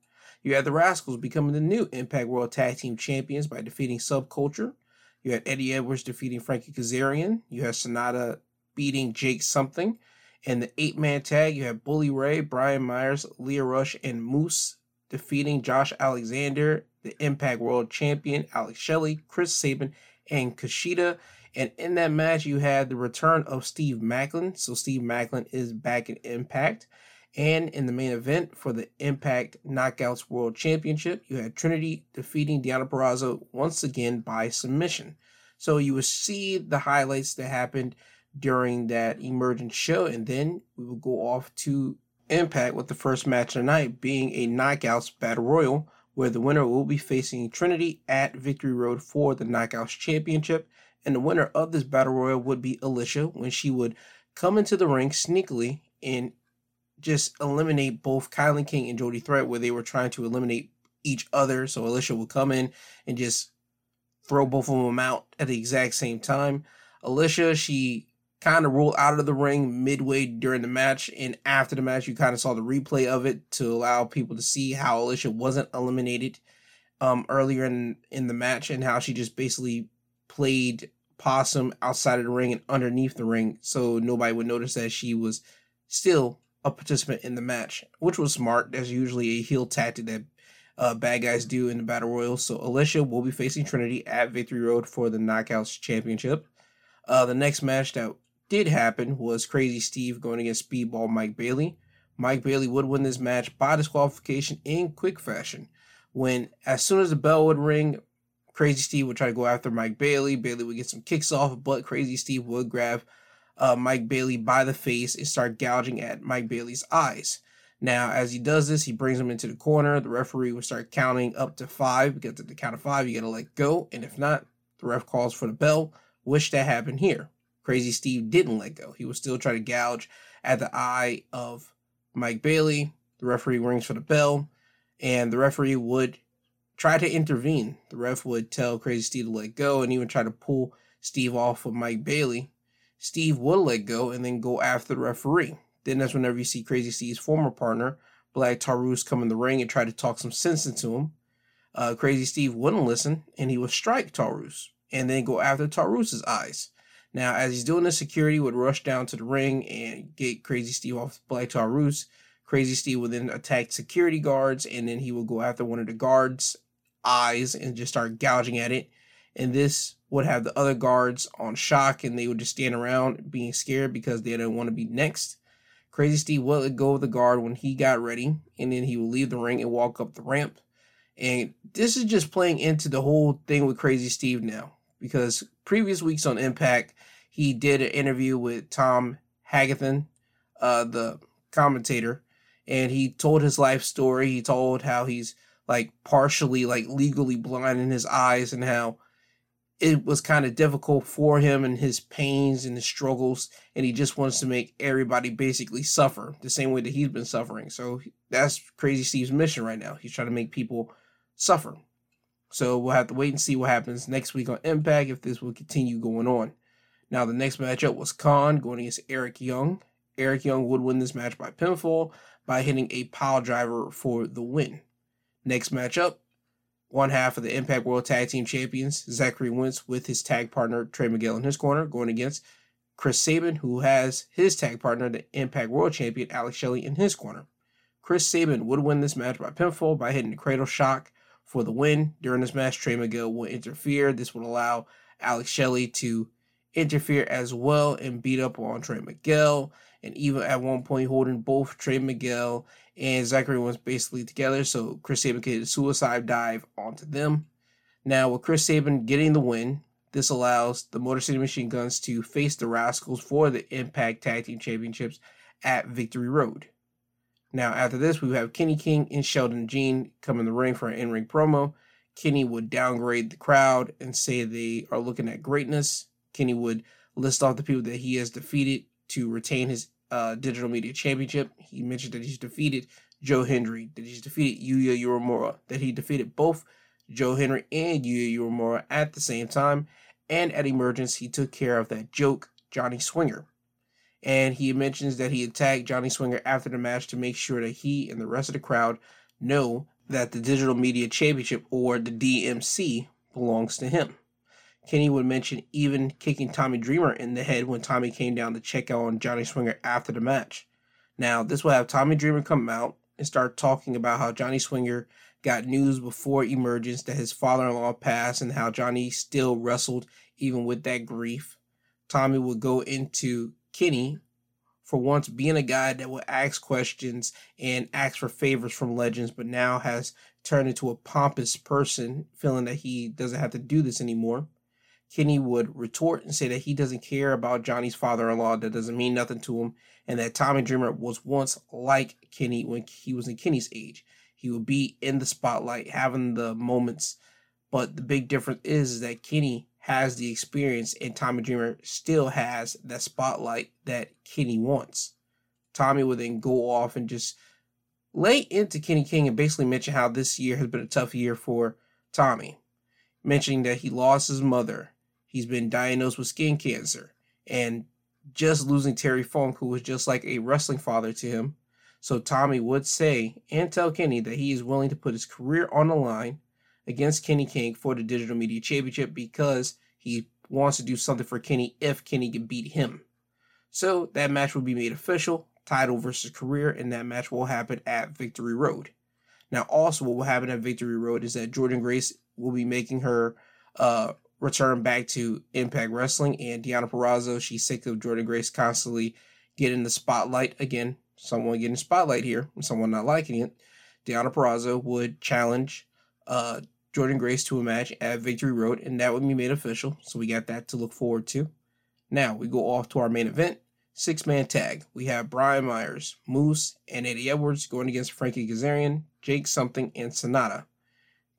You had the Rascals becoming the new Impact World Tag Team Champions by defeating Subculture. You had Eddie Edwards defeating Frankie Kazarian. You had Sanada beating Jake Something. In the eight man tag, you had Bully Ray, Brian Myers, Lio Rush, and Moose defeating Josh Alexander, the Impact World Champion, Alex Shelley, Chris Sabin, and Kushida. And in that match, you had the return of Steve Maclin. So Steve Maclin is back in Impact. And in the main event for the Impact Knockouts World Championship, you had Trinity defeating Deonna Purrazzo once again by submission. So you will see the highlights that happened during that emergent show, and then we will go off to Impact with the first match of the night being a Knockouts Battle Royal, where the winner will be facing Trinity at Victory Road for the Knockouts Championship. And the winner of this Battle Royal would be Alisha when she would come into the ring sneakily and just eliminate both Kylan King and Jody Threat, where they were trying to eliminate each other. So Alisha would come in and just throw both of them out at the exact same time. Alisha, she kind of rolled out of the ring midway during the match. And after the match, you kind of saw the replay of it to allow people to see how Alisha wasn't eliminated um, earlier in, in the match and how she just basically played possum outside of the ring and underneath the ring so nobody would notice that she was still a participant in the match, which was smart. That's usually a heel tactic that uh, bad guys do in the battle royal. So Alisha will be facing Trinity at Victory Road for the Knockouts Championship. Uh, the next match that did happen was Crazy Steve going against Speedball Mike Bailey. Mike Bailey would win this match by disqualification in quick fashion. When as soon as the bell would ring, Crazy Steve would try to go after Mike Bailey. Bailey would get some kicks off, but Crazy Steve would grab uh, Mike Bailey by the face and start gouging at Mike Bailey's eyes. Now, as he does this, he brings him into the corner. The referee will start counting up to five because at the count of five, you got to let go. And if not, the ref calls for the bell, which that happened here. Crazy Steve didn't let go. He was still trying to gouge at the eye of Mike Bailey. The referee rings for the bell, and the referee would try to intervene. The ref would tell Crazy Steve to let go and even try to pull Steve off of Mike Bailey. Steve would let go and then go after the referee. Then that's whenever you see Crazy Steve's former partner, Black Taurus, come in the ring and try to talk some sense into him. Uh, Crazy Steve wouldn't listen and he would strike Taurus and then go after Taurus's eyes. Now, as he's doing this, security would rush down to the ring and get Crazy Steve off Black Taurus. Crazy Steve would then attack security guards, and then he would go after one of the guards' eyes and just start gouging at it. And this would have the other guards on shock, and they would just stand around being scared because they didn't want to be next. Crazy Steve would let go of the guard when he got ready, and then he would leave the ring and walk up the ramp. And this is just playing into the whole thing with Crazy Steve now because previous weeks on Impact, he did an interview with Tom Hannifan, uh, the commentator, and he told his life story. He told how he's like partially like legally blind in his eyes and how it was kind of difficult for him and his pains and his struggles and he just wants to make everybody basically suffer the same way that he's been suffering so that's crazy steve's mission right now he's trying to make people suffer so we'll have to wait and see what happens next week on Impact if this will continue going on. Now, the next matchup was Kon going against Eric Young. Eric Young would win this match by pinfall by hitting a pile driver for the win. Next matchup, one half of the Impact World Tag Team Champions, Zachary Wentz, with his tag partner Trey Miguel in his corner, going against Chris Sabin, who has his tag partner, the Impact World Champion Alex Shelley, in his corner. Chris Sabin would win this match by pinfall by hitting the Cradle Shock for the win. During this match, Trey Miguel will interfere. This would allow Alex Shelley to interfere as well and beat up on Trey Miguel. And even at one point, holding both Trey Miguel and Zachary was basically together. So Chris Sabin could suicide dive onto them. Now, with Chris Sabin getting the win, this allows the Motor City Machine Guns to face the Rascals for the Impact Tag Team Championships at Victory Road. Now, after this, we have Kenny King and Sheldon Jean come in the ring for an in ring promo. Kenny would downgrade the crowd and say they are looking at greatness. Kenny would list off the people that he has defeated to retain his uh, digital media championship. He mentioned that he's defeated Joe Hendry, that he's defeated Yuya Uemura, that he defeated both Joe Hendry and Yuya Uemura at the same time. And at Emergence, he took care of that joke, Johnny Swinger. And he mentions that he attacked Johnny Swinger after the match to make sure that he and the rest of the crowd know that the Digital Media Championship, or the DMC, belongs to him. Kenny would mention even kicking Tommy Dreamer in the head when Tommy came down to check out on Johnny Swinger after the match. Now, this will have Tommy Dreamer come out and start talking about how Johnny Swinger got news before emergence that his father in law passed and how Johnny still wrestled even with that grief. Tommy would go into Kenny for once being a guy that would ask questions and ask for favors from legends, but now has turned into a pompous person, feeling that he doesn't have to do this anymore. Kenny would retort and say that he doesn't care about Johnny's father in law, that doesn't mean nothing to him, and that Tommy Dreamer was once like Kenny when he was in Kenny's age. He would be in the spotlight, having the moments, but the big difference is that Kenny has the experience and Tommy Dreamer still has that spotlight that Kenny wants. Tommy would then go off and just lay into Kenny King and basically mention how this year has been a tough year for Tommy, mentioning that he lost his mother, He's been diagnosed with skin cancer and just losing Terry Funk, who was just like a wrestling father to him. So Tommy would say and tell Kenny that he is willing to put his career on the line against Kenny King for the Digital Media Championship because he wants to do something for Kenny if Kenny can beat him. So that match will be made official, title versus career, and that match will happen at Victory Road. Now, also, what will happen at Victory Road is that Jordynne Grace will be making her uh, return back to Impact Wrestling. And Deonna Purrazzo, she's sick of Jordynne Grace constantly getting the spotlight. Again, someone getting spotlight here, someone not liking it. Deonna Purrazzo would challenge uh, Jordynne Grace to a match at Victory Road, and that would be made official. So we got that to look forward to. Now we go off to our main event. Six man tag. We have Brian Myers, Moose, and Eddie Edwards going against Frankie Kazarian, Jake Something, and Sanada.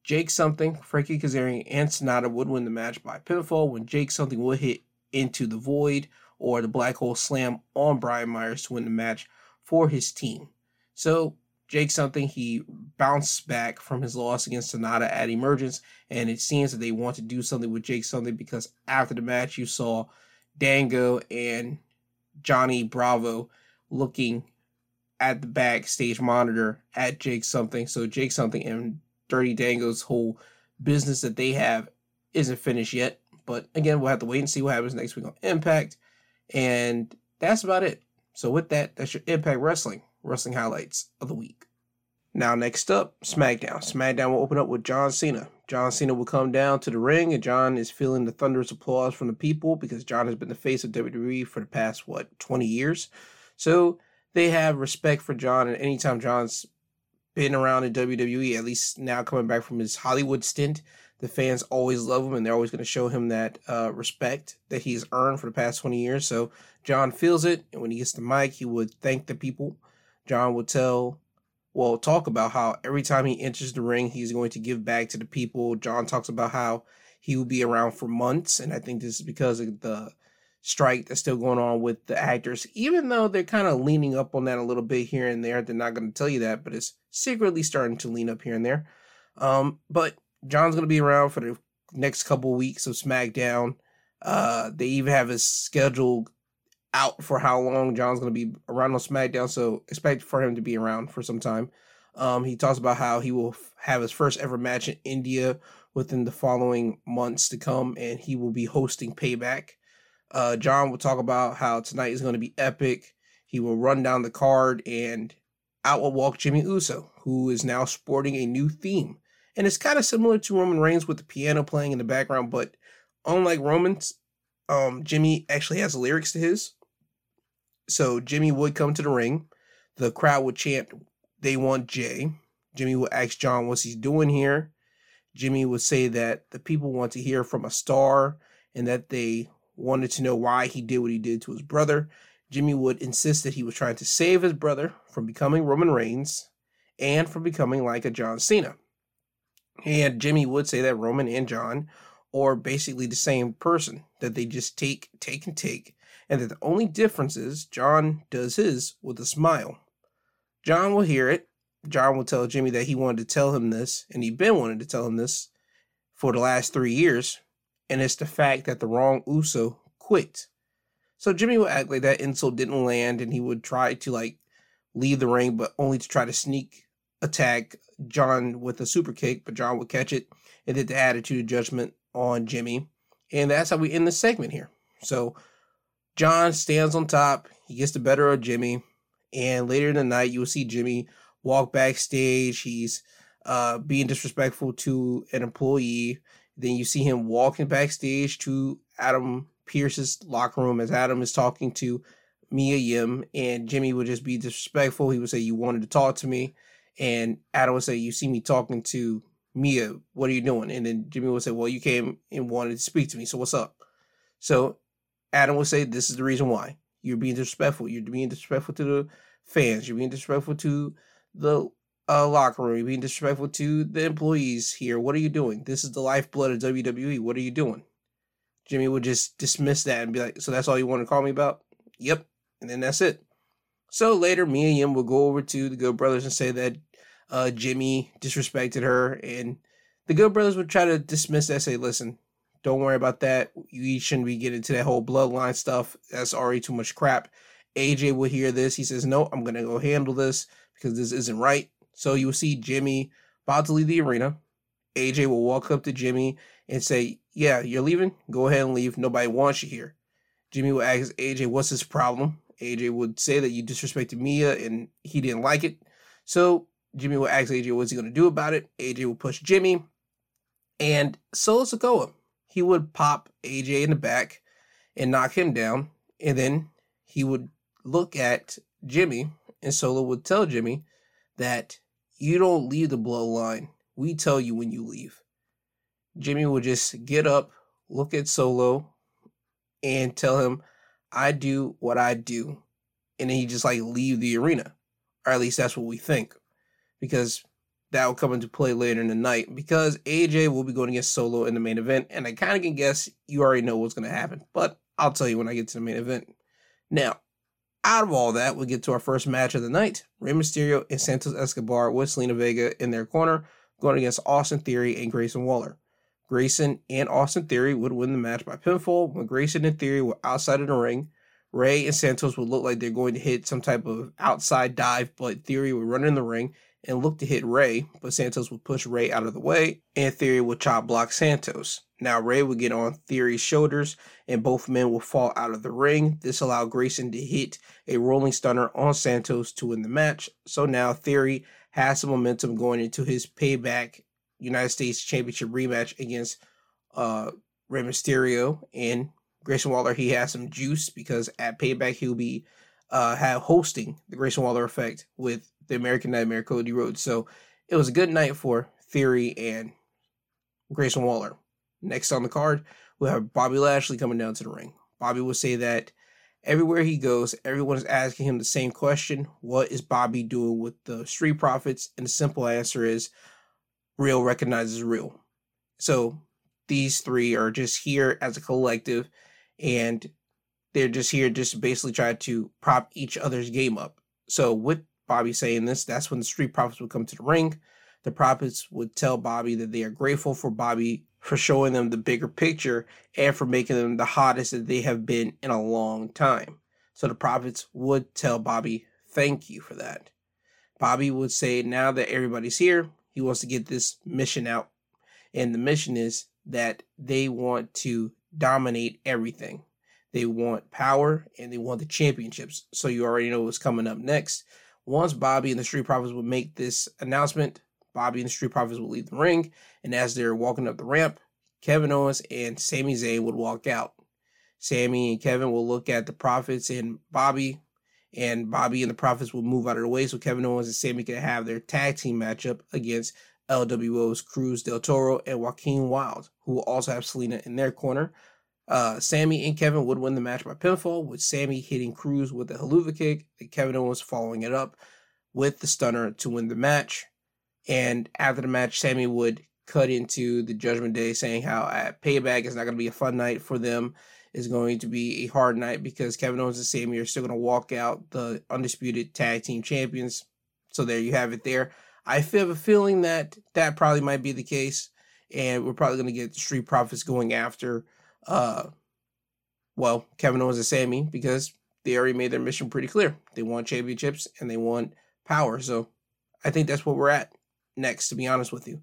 Jake Something, Frankie Kazarian, and Sanada would win the match by pinfall when Jake Something would hit into the void or the black hole slam on Brian Myers to win the match for his team. So Jake Something, he bounced back from his loss against Sanada at Emergence, and it seems that they want to do something with Jake Something because after the match, you saw Dango and Johnny Bravo looking at the backstage monitor at Jake Something. So Jake Something and Dirty Dango's whole business that they have isn't finished yet. But again, we'll have to wait and see what happens next week on Impact. And that's about it. So with that, that's your Impact Wrestling, wrestling highlights of the week. Now, next up, SmackDown. SmackDown will open up with John Cena. John Cena will come down to the ring, and John is feeling the thunderous applause from the people because John has been the face of WWE for the past, what, 20 years. So they have respect for John, and anytime John's been around in WWE, at least now coming back from his Hollywood stint. The fans always love him, and they're always going to show him that uh, respect that he's earned for the past 20 years. So John feels it, and when he gets the mic, he would thank the people. John would tell, well, talk about how every time he enters the ring, he's going to give back to the people. John talks about how he will be around for months, and I think this is because of the strike that's still going on with the actors, even though they're kind of leaning up on that a little bit here and there. They're not going to tell you that, but it's secretly starting to lean up here and there. Um, but John's going to be around for the next couple weeks of SmackDown. Uh, they even have his schedule out for how long John's going to be around on SmackDown, so expect for him to be around for some time. Um, he talks about how he will have his first ever match in India within the following months to come, and he will be hosting Payback. Uh, John will talk about how tonight is going to be epic. He will run down the card and out will walk Jimmy Uso, who is now sporting a new theme. And it's kind of similar to Roman Reigns with the piano playing in the background, but unlike Roman's, um, Jimmy actually has lyrics to his. So Jimmy would come to the ring. The crowd would chant, They want Jey. Jimmy would ask John what's he doing here. Jimmy would say that the people want to hear from a star and that they wanted to know why he did what he did to his brother. Jimmy would insist that he was trying to save his brother from becoming Roman Reigns and from becoming like a John Cena. And Jimmy would say that Roman and John are basically the same person, that they just take, take, and take, and that the only difference is John does his with a smile. John will hear it. John will tell Jimmy that he wanted to tell him this, and he'd been wanting to tell him this for the last three years, and it's the fact that the wrong Uso quit. So Jimmy would act like that insult didn't land, and he would try to like leave the ring, but only to try to sneak attack John with a super kick, but John would catch it and did the attitude judgment on Jimmy. And that's how we end the segment here. So John stands on top, he gets the better of Jimmy, and later in the night you will see Jimmy walk backstage. He's uh, being disrespectful to an employee. Then you see him walking backstage to Adam Pearce's locker room as Adam is talking to Mia Yim, and Jimmy would just be disrespectful. He would say, You wanted to talk to me. And Adam would say, You see me talking to Mia. What are you doing? And then Jimmy would say, Well, you came and wanted to speak to me. So what's up? So Adam would say, This is the reason why. You're being disrespectful. You're being disrespectful to the fans. You're being disrespectful to the uh, locker room. You're being disrespectful to the employees here. What are you doing? This is the lifeblood of WWE. What are you doing? Jimmy would just dismiss that and be like, So that's all you want to call me about? Yep and then that's it. So later, Mia Yim will go over to the Good Brothers and say that uh, Jimmy disrespected her, and the Good Brothers would try to dismiss that. Say, listen, don't worry about that. You shouldn't be getting into that whole bloodline stuff. That's already too much crap. AJ would hear this. He says, no, I'm gonna go handle this because this isn't right. So you will see Jimmy about to leave the arena. AJ will walk up to Jimmy and say, Yeah, you're leaving? Go ahead and leave. Nobody wants you here. Jimmy would ask AJ, What's his problem? AJ would say that you disrespected Mia and he didn't like it. So Jimmy would ask AJ what's he going to do about it. AJ would push Jimmy. And Solo Sikoa, he would pop AJ in the back and knock him down. And then he would look at Jimmy and Solo would tell Jimmy that you don't leave the bloodline. We tell you when you leave. Jimmy would just get up, look at Solo, and tell him, I do what I do, and then he just like leave the arena, or at least that's what we think, because that will come into play later in the night. Because AJ will be going against Solo in the main event, and I kind of can guess you already know what's going to happen, but I'll tell you when I get to the main event. Now, out of all that, we get to our first match of the night: Rey Mysterio and Santos Escobar with Zelina Vega in their corner, going against Austin Theory and Grayson Waller. Grayson and Austin Theory would win the match by pinfall when Grayson and Theory were outside of the ring. Rey and Santos would look like they're going to hit some type of outside dive, but Theory would run in the ring and look to hit Rey, but Santos would push Rey out of the way, and Theory would chop block Santos. Now Rey would get on Theory's shoulders, and both men would fall out of the ring. This allowed Grayson to hit a rolling stunner on Santos to win the match. So now Theory has some momentum going into his payback United States Championship rematch against uh, Rey Mysterio and Grayson Waller. He has some juice because at Payback he'll be uh, have hosting the Grayson Waller effect with the American Nightmare Cody Rhodes. So it was a good night for Theory and Grayson Waller. Next on the card, we'll have Bobby Lashley coming down to the ring. Bobby will say that everywhere he goes, everyone is asking him the same question What is Bobby doing with the Street Profits? And the simple answer is real recognizes real. So these three are just here as a collective and they're just here just basically try to prop each other's game up. So with Bobby saying this, that's when the Street Profits would come to the ring. The Profits would tell Bobby that they are grateful for Bobby for showing them the bigger picture and for making them the hottest that they have been in a long time. So the Profits would tell Bobby, thank you for that. Bobby would say, now that everybody's here, he wants to get this mission out. And the mission is that they want to dominate everything. They want power and they want the championships. So you already know what's coming up next. Once Bobby and the Street Profits would make this announcement, Bobby and the Street Profits will leave the ring. And as they're walking up the ramp, Kevin Owens and Sami Zayn would walk out. Sami and Kevin will look at the Profits and Bobby and Bobby and the Profits will move out of the way so Kevin Owens and Sami can have their tag team matchup against LWO's Cruz del Toro and Joaquin Wilde, who also have Zelina in their corner. Uh, Sami and Kevin would win the match by pinfall, with Sami hitting Cruz with a Helluva kick, and Kevin Owens following it up with the stunner to win the match. And after the match, Sami would cut into the Judgment Day saying how at Payback is not going to be a fun night for them. It's going to be a hard night because Kevin Owens and Sami are still going to walk out the undisputed tag team champions. So there you have it there. I have a feeling that that probably might be the case. And we're probably going to get the Street Profits going after, uh, well, Kevin Owens and Sami because they already made their mission pretty clear. They want championships and they want power. So I think that's what we're at next, to be honest with you.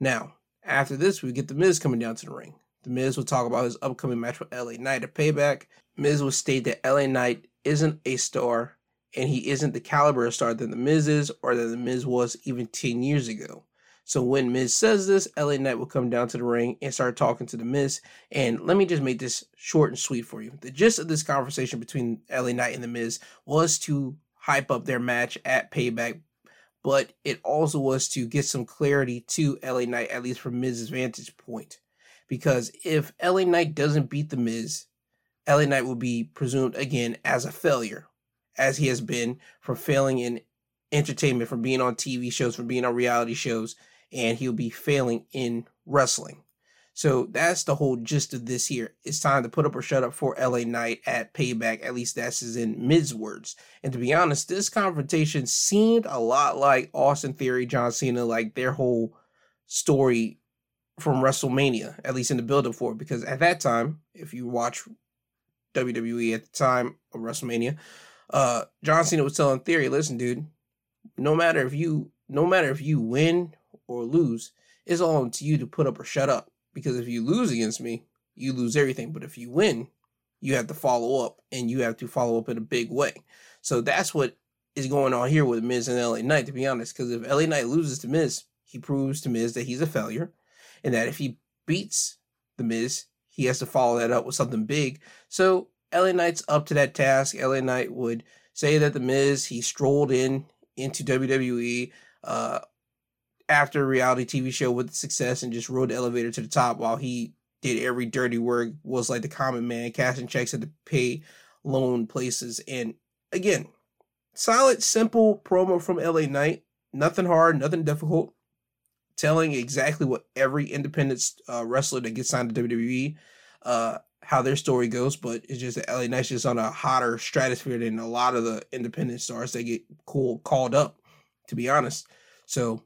Now, after this, we get The Miz coming down to the ring. The Miz will talk about his upcoming match with LA Knight at Payback. Miz will state that LA Knight isn't a star and he isn't the caliber of star that The Miz is or that The Miz was even 10 years ago. So when Miz says this, LA Knight will come down to the ring and start talking to The Miz. And let me just make this short and sweet for you. The gist of this conversation between LA Knight and The Miz was to hype up their match at Payback, but it also was to get some clarity to LA Knight, at least from Miz's vantage point. Because if LA Knight doesn't beat The Miz, LA Knight will be presumed again as a failure, as he has been from failing in entertainment, from being on TV shows, from being on reality shows, and he'll be failing in wrestling. So that's the whole gist of this here. It's time to put up or shut up for LA Knight at Payback. At least that's in Miz words. And to be honest, this confrontation seemed a lot like Austin Theory, John Cena, like their whole story from WrestleMania, at least in the build up for it. Because at that time, if you watch WWE at the time of WrestleMania, uh, John Cena was telling Theory, listen, dude, no matter if you no matter if you win or lose, it's all up to you to put up or shut up. Because if you lose against me, you lose everything. But if you win, you have to follow up and you have to follow up in a big way. So that's what is going on here with Miz and LA Knight, to be honest. Because if LA Knight loses to Miz, he proves to Miz that he's a failure. And that if he beats the Miz, he has to follow that up with something big. So LA Knight's up to that task. LA Knight would say that the Miz, he strolled in into WWE uh, after a reality TV show with success and just rode the elevator to the top while he did every dirty work, was like the common man, cashing checks at the pay loan places. And again, solid, simple promo from LA Knight. Nothing hard, nothing difficult. Telling exactly what every independent uh, wrestler that gets signed to WWE, uh, how their story goes. But it's just that LA Knight's just on a hotter stratosphere than a lot of the independent stars that get cool called up, to be honest. So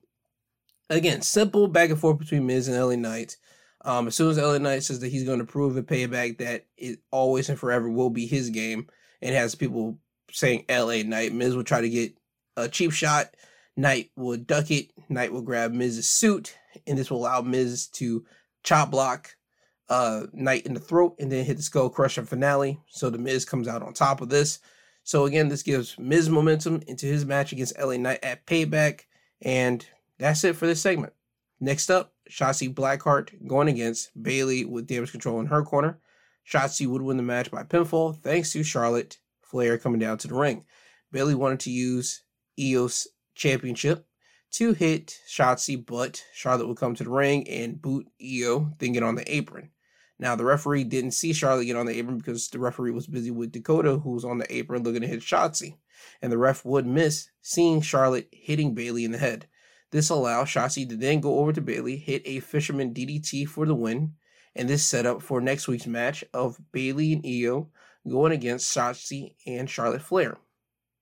again, simple back and forth between Miz and LA Knight. Um, as soon as LA Knight says that he's going to prove a payback that it always and forever will be his game, and has people saying LA Knight, Miz will try to get a cheap shot. Knight will duck it. Knight will grab Miz's suit, and this will allow Miz to chop block uh, Knight in the throat and then hit the skull crusher finale. So the Miz comes out on top of this. So again, this gives Miz momentum into his match against LA Knight at Payback, and that's it for this segment. Next up, Shotzi Blackheart going against Bayley with damage control in her corner. Shotzi would win the match by pinfall thanks to Charlotte Flair coming down to the ring. Bayley wanted to use Io's championship to hit Shotzi, but Charlotte would come to the ring and boot Io, then get on the apron. Now, the referee didn't see Charlotte get on the apron because the referee was busy with Dakota, who was on the apron looking to hit Shotzi. And the ref would miss seeing Charlotte hitting Bayley in the head. This allowed Shotzi to then go over to Bayley, hit a Fisherman DDT for the win, and this set up for next week's match of Bayley and Io going against Shotzi and Charlotte Flair.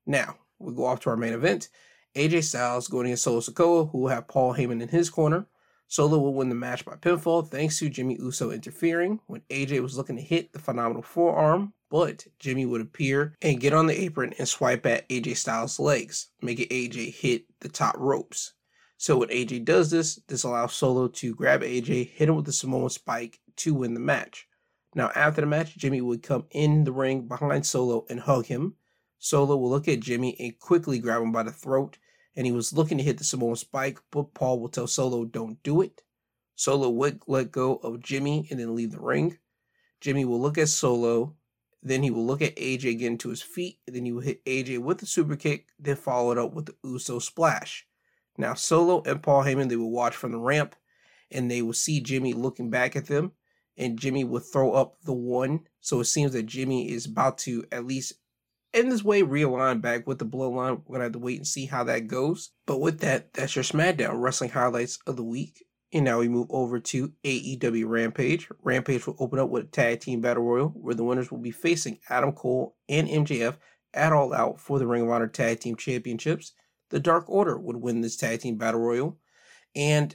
Now, we go off to our main event. AJ Styles going against Solo Sikoa, who will have Paul Heyman in his corner. Solo will win the match by pinfall thanks to Jimmy Uso interfering when AJ was looking to hit the phenomenal forearm, but Jimmy would appear and get on the apron and swipe at AJ Styles' legs, making AJ hit the top ropes. So when AJ does this, this allows Solo to grab AJ, hit him with the Samoan spike to win the match. Now after the match, Jimmy would come in the ring behind Solo and hug him. Solo will look at Jimmy and quickly grab him by the throat, and he was looking to hit the Samoan spike, but Paul will tell Solo, don't do it. Solo would let go of Jimmy and then leave the ring. Jimmy will look at Solo, then he will look at AJ getting to his feet, then he will hit AJ with the super kick, then follow it up with the Uso splash. Now, Solo and Paul Heyman, they will watch from the ramp and they will see Jimmy looking back at them, and Jimmy will throw up the one. So it seems that Jimmy is about to at least in this way realign back with the bloodline. We're gonna have to wait and see how that goes. But with that, that's your SmackDown wrestling highlights of the week. And now we move over to AEW Rampage. Rampage will open up with a tag team battle royal where the winners will be facing Adam Cole and MJF at All Out for the Ring of Honor Tag Team Championships. The Dark Order would win this tag team battle royal. And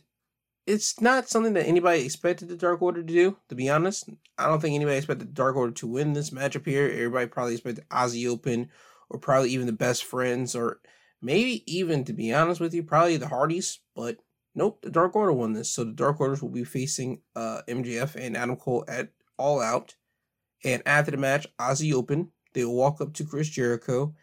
it's not something that anybody expected the Dark Order to do, to be honest. I don't think anybody expected the Dark Order to win this matchup here. Everybody probably expected Aussie Open or probably even the Best Friends or maybe even, to be honest with you, probably the Hardys. But Nope, the Dark Order won this. So the Dark Orders will be facing uh, MJF and Adam Cole at All Out. And after the match, Aussie Open, they will walk up to Chris Jericho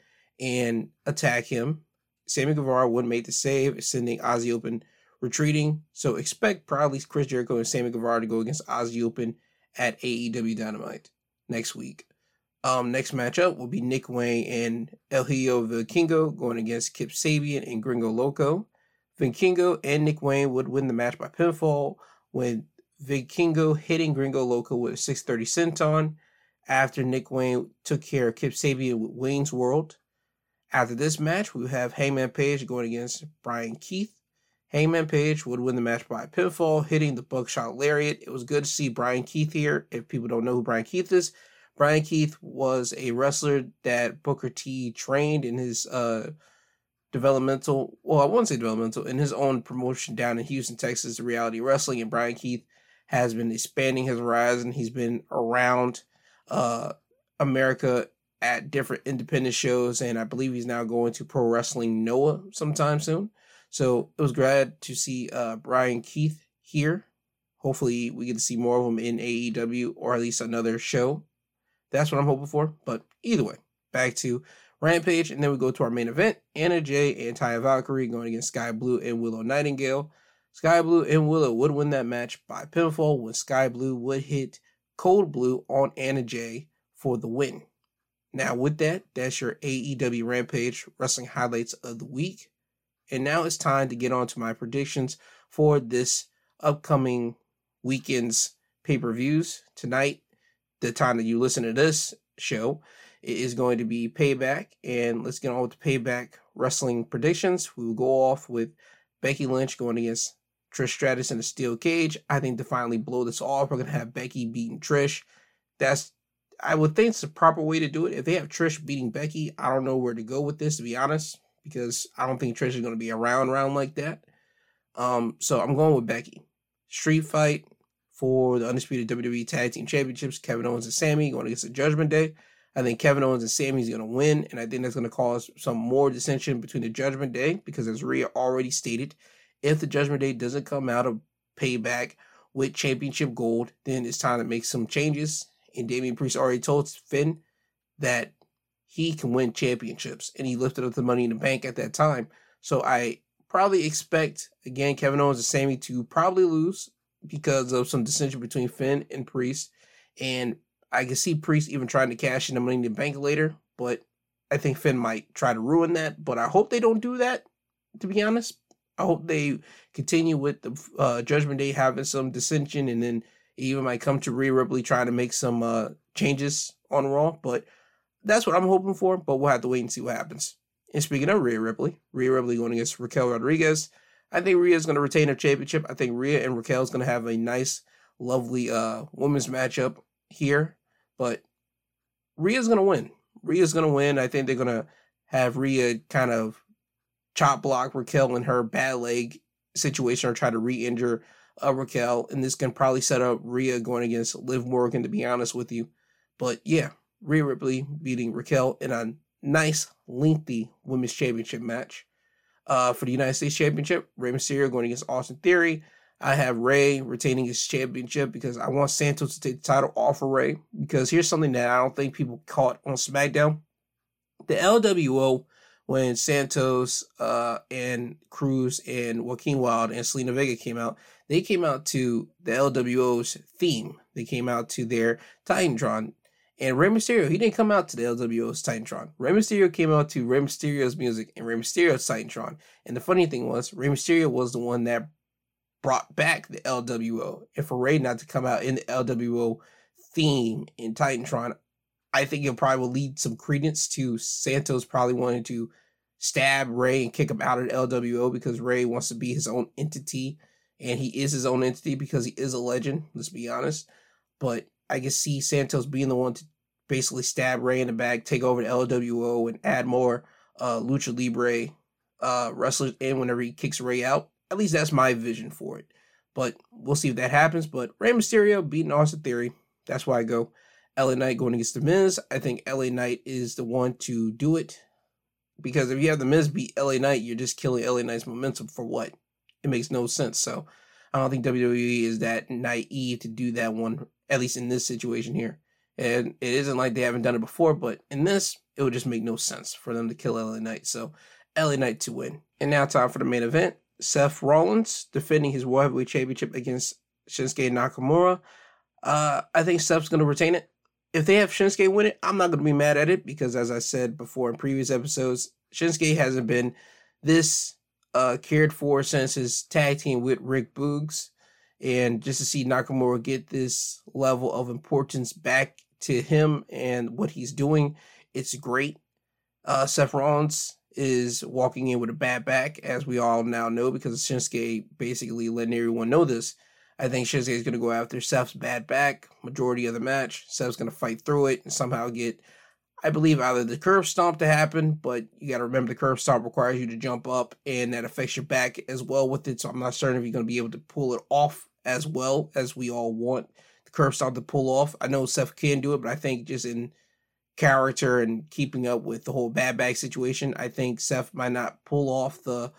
and attack him. Sammy Guevara would make the save, sending Aussie Open retreating. So expect probably Chris Jericho and Sammy Guevara to go against Aussie Open at AEW Dynamite next week. Um, next matchup will be Nick Wayne and El Hijo Vikingo going against Kip Sabian and Gringo Loco. Vikingo and Nick Wayne would win the match by pinfall when Vikingo hitting Gringo Loco with a 630 senton after Nick Wayne took care of Kip Sabian with Wayne's World. After this match, we have Hangman Page going against Bryan Keith. Hangman Page would win the match by pinfall, hitting the buckshot lariat. It was good to see Bryan Keith here. If people don't know who Bryan Keith is, Bryan Keith was a wrestler that Booker T trained in his uh, developmental, well, I won't say developmental, in his own promotion down in Houston, Texas, reality wrestling. And Bryan Keith has been expanding his horizon. He's been around uh, America at different independent shows, and I believe he's now going to Pro Wrestling Noah sometime soon. So it was glad to see uh, Bryan Keith here. Hopefully, we get to see more of him in AEW or at least another show. That's what I'm hoping for. But either way, back to Rampage, and then we go to our main event: Anna Jay and Taya Valkyrie going against Skye Blue and Willow Nightingale. Skye Blue and Willow would win that match by pinfall when Skye Blue would hit Cold Blue on Anna Jay for the win. Now, with that, that's your AEW Rampage wrestling highlights of the week. And now it's time to get on to my predictions for this upcoming weekend's pay per views. Tonight, the time that you listen to this show, is going to be Payback, and let's get on with the Payback wrestling predictions. We will go off with Becky Lynch going against Trish Stratus in a steel cage. I think to finally blow this off, we're gonna have Becky beating Trish. That's I would think it's the proper way to do it. If they have Trish beating Becky, I don't know where to go with this to be honest, because I don't think Trish is gonna be around round like that. Um, so I'm going with Becky. Street fight for the undisputed WWE Tag Team Championships. Kevin Owens and Sami going against the Judgment Day. I think Kevin Owens and Sami's going to win, and I think that's going to cause some more dissension between the Judgment Day because, as Rhea already stated, if the Judgment Day doesn't come out of payback with championship gold, then it's time to make some changes. And Damian Priest already told Finn that he can win championships, and he lifted up the money in the bank at that time. So I probably expect again Kevin Owens and Sami to probably lose because of some dissension between Finn and Priest. And I can see Priest even trying to cash in the money in the bank later, but I think Finn might try to ruin that. But I hope they don't do that, to be honest. I hope they continue with the uh, Judgment Day having some dissension, and then even might come to Rhea Ripley trying to make some uh, changes on Raw. But that's what I'm hoping for. But we'll have to wait and see what happens. And speaking of Rhea Ripley, Rhea Ripley going against Raquel Rodriguez. I think Rhea is going to retain her championship. I think Rhea and Raquel is going to have a nice, lovely uh, women's matchup here. But Rhea's gonna win. Rhea's gonna win. I think they're gonna have Rhea kind of chop block Raquel in her bad leg situation or try to re-injure uh, Raquel. And this can probably set up Rhea going against Liv Morgan, to be honest with you. But yeah, Rhea Ripley beating Raquel in a nice, lengthy women's championship match. Uh, for the United States Championship, Rey Mysterio going against Austin Theory. I have Rey retaining his championship because I want Santos to take the title off of Rey. Because here's something that I don't think people caught on SmackDown. The LWO, when Santos uh, and Cruz and Joaquin Wilde and Zelina Vega came out, they came out to the LWO's theme. They came out to their Titantron. And Rey Mysterio, he didn't come out to the LWO's Titantron. Rey Mysterio came out to Rey Mysterio's music and Rey Mysterio's Titantron. And the funny thing was, Rey Mysterio was the one that brought back the LWO. And for Rey not to come out in the LWO theme in Titantron, I think it probably will lead some credence to Santos probably wanting to stab Rey and kick him out of the LWO because Rey wants to be his own entity and he is his own entity because he is a legend. Let's be honest. But I can see Santos being the one to basically stab Rey in the back, take over the LWO, and add more uh, lucha libre uh, wrestlers in whenever he kicks Rey out. At least that's my vision for it. But we'll see if that happens. But Rey Mysterio beating Austin Theory. That's why I go. LA Knight going against The Miz. I think LA Knight is the one to do it. Because if you have The Miz beat LA Knight, you're just killing LA Knight's momentum for what? It makes no sense. So I don't think WWE is that naive to do that one, at least in this situation here. And it isn't like they haven't done it before, but in this, it would just make no sense for them to kill LA Knight. So LA Knight to win. And now time for the main event. Seth Rollins defending his World Heavyweight Championship against Shinsuke Nakamura. Uh, I think Seth's going to retain it. If they have Shinsuke win it, I'm not going to be mad at it because, as I said before in previous episodes, Shinsuke hasn't been this uh, cared for since his tag team with Rick Boogs. And just to see Nakamura get this level of importance back to him and what he's doing, it's great. Uh, Seth Rollins is walking in with a bad back, as we all now know, because Shinsuke basically letting everyone know this. I think Shinsuke is going to go after Seth's bad back majority of the match. Seth's going to fight through it and somehow get, I believe, either the curb stomp to happen, but you got to remember the curb stomp requires you to jump up and that affects your back as well with it. So I'm not certain if you're going to be able to pull it off as well as we all want the curb stomp to pull off. I know Seth can do it, but I think just in character and keeping up with the whole bad bag situation, I think Seth might not pull off the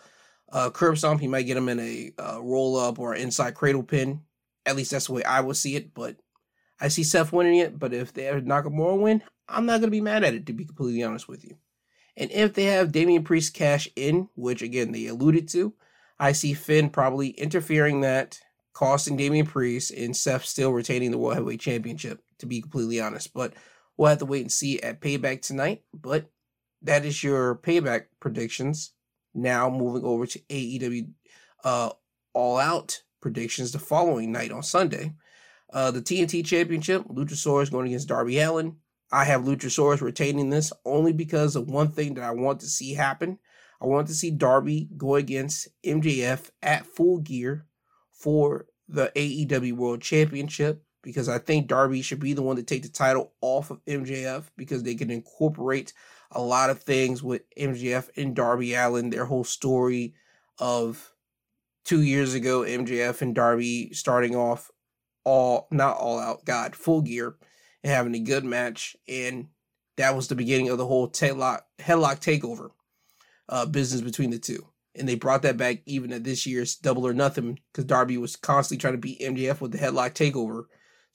uh, curb stomp. He might get him in a uh, roll up or inside cradle pin. At least that's the way I would see it. But I see Seth winning it. But if they have Nakamura win, I'm not going to be mad at it, to be completely honest with you. And if they have Damian Priest cash in, which again they alluded to, I see Finn probably interfering that, costing Damian Priest, and Seth still retaining the World Heavyweight Championship, to be completely honest. But We'll have to wait and see at Payback tonight, but that is your Payback predictions. Now moving over to AEW uh, All Out predictions the following night on Sunday. Uh, the TNT Championship, Luchasaurus going against Darby Allin. I have Luchasaurus retaining this only because of one thing that I want to see happen. I want to see Darby go against MJF at full gear for the AEW World Championship because I think Darby should be the one to take the title off of MJF because they can incorporate a lot of things with MJF and Darby Allin, their whole story of two years ago, MJF and Darby starting off all not all out, God, full gear and having a good match. And that was the beginning of the whole headlock headlock takeover uh, business between the two. And they brought that back even at this year's Double or Nothing because Darby was constantly trying to beat MJF with the headlock takeover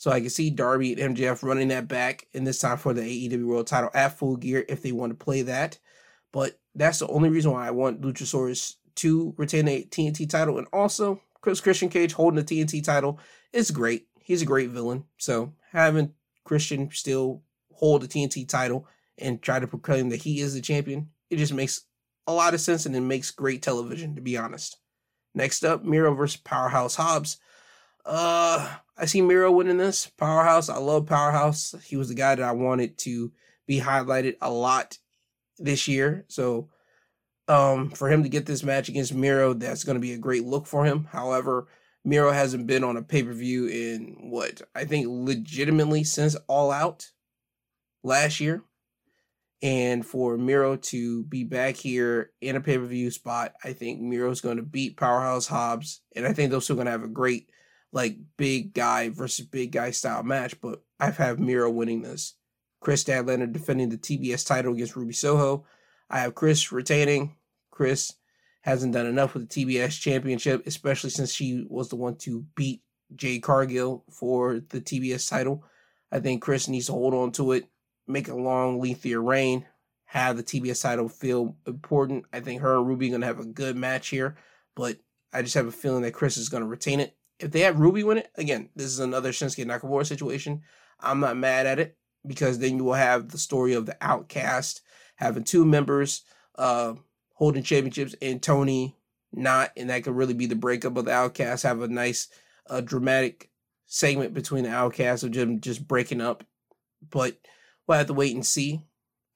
so I can see Darby and MJF running that back and this time for the AEW World Title at Full Gear if they want to play that. But that's the only reason why I want Luchasaurus to retain the TNT title. And also, Chris Christian Cage holding the TNT title is great. He's a great villain. So having Christian still hold the TNT title and try to proclaim that he is the champion, it just makes a lot of sense and it makes great television, to be honest. Next up, Miro versus Powerhouse Hobbs. Uh, I see Miro winning this. Powerhouse. I love Powerhouse. He was the guy that I wanted to be highlighted a lot this year. So, um, for him to get this match against Miro, that's going to be a great look for him. However, Miro hasn't been on a pay per view in what I think legitimately since All Out last year. And for Miro to be back here in a pay per view spot, I think Miro's going to beat Powerhouse Hobbs. And I think those two are going to have a great like big guy versus big guy style match, but I've had Miro winning this. Kris Statlander defending the TBS title against Ruby Soho. I have Kris retaining. Kris hasn't done enough with the TBS championship, especially since she was the one to beat Jade Cargill for the TBS title. I think Kris needs to hold on to it, make a long, lengthier reign, have the TBS title feel important. I think her and Ruby going to have a good match here, but I just have a feeling that Kris is going to retain it if they have Ruby win it, again, this is another Shinsuke Nakamura situation. I'm not mad at it because then you will have the story of the outcast having two members uh, holding championships and Toni not, and that could really be the breakup of the outcast. Have a nice uh, dramatic segment between the outcast of them just breaking up. But we'll have to wait and see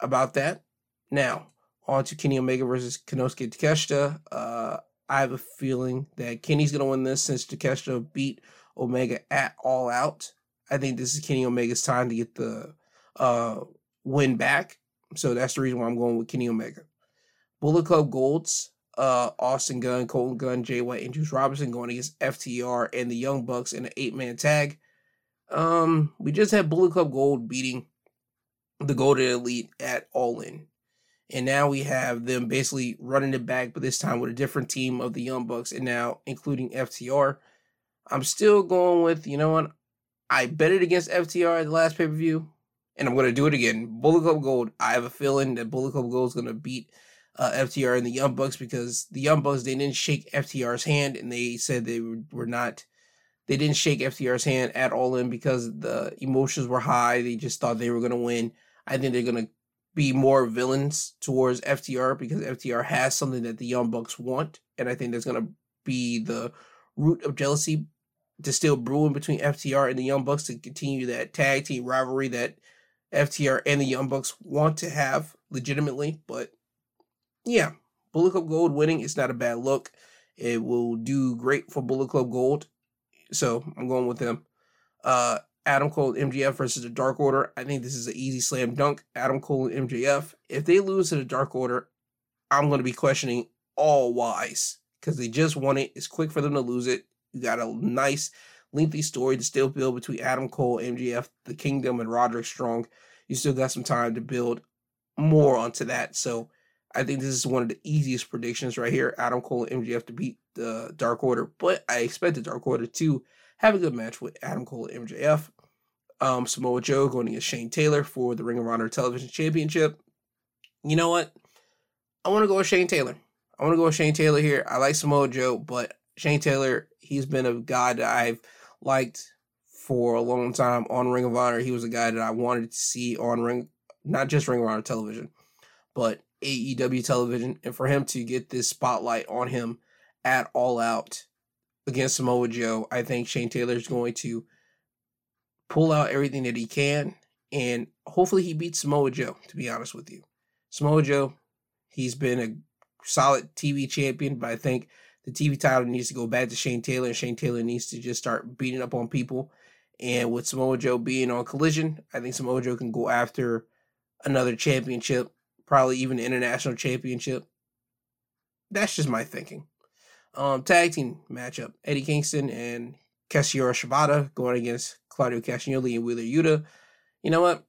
about that. Now, on to Kenny Omega versus Konosuke Takeshita. Uh, I have a feeling that Kenny's gonna win this since Takeshita beat Omega at All Out. I think this is Kenny Omega's time to get the uh, win back. So that's the reason why I'm going with Kenny Omega. Bullet Club Golds, uh, Austin Gunn, Colten Gunn, Jay White, and Juice Robinson going against FTR and the Young Bucks in an eight man tag. Um, we just had Bullet Club Gold beating the Golden Elite at All In. And now we have them basically running it back, but this time with a different team of the Young Bucks and now including FTR. I'm still going with, you know what? I bet it against FTR at the last pay per view, and I'm going to do it again. Bullet Club Gold. I have a feeling that Bullet Club Gold is going to beat uh, FTR and the Young Bucks because the Young Bucks they didn't shake FTR's hand and they said they were, were not. They didn't shake FTR's hand at all in because the emotions were high. They just thought they were going to win. I think they're to be more villains towards FTR because FTR has something that the Young Bucks want, and I think there's going to be the root of jealousy to still brewing between FTR and the Young Bucks to continue that tag team rivalry that FTR and the Young Bucks want to have legitimately. But yeah, Bullet Club Gold winning is not a bad look. It will do great for Bullet Club Gold. So I'm going with them. Uh, Adam Cole and MJF versus the Dark Order. I think this is an easy slam dunk. Adam Cole and MJF. If they lose to the Dark Order, I'm going to be questioning all wise because they just won it. It's quick for them to lose it. You got a nice, lengthy story to still build between Adam Cole, MJF, the Kingdom, and Roderick Strong. You still got some time to build more onto that. So I think this is one of the easiest predictions right here. Adam Cole and MJF to beat the Dark Order, but I expect the Dark Order to have a good match with Adam Cole and MJF. Um, Samoa Joe going against Shane Taylor for the Ring of Honor Television Championship. You know what? I want to go with Shane Taylor. I want to go with Shane Taylor here. I like Samoa Joe, but Shane Taylor, he's been a guy that I've liked for a long time on Ring of Honor. He was a guy that I wanted to see on Ring, not just Ring of Honor television, but AEW television. And for him to get this spotlight on him at All Out against Samoa Joe, I think Shane Taylor is going to pull out everything that he can. And hopefully he beats Samoa Joe, to be honest with you. Samoa Joe, he's been a solid TV champion, but I think the TV title needs to go back to Shane Taylor, and Shane Taylor needs to just start beating up on people. And with Samoa Joe being on Collision, I think Samoa Joe can go after another championship, probably even international championship. That's just my thinking. Um, tag team matchup: Eddie Kingston and Kazuchika Shibata going against Claudio Castagnoli and Wheeler Yuta. You know what?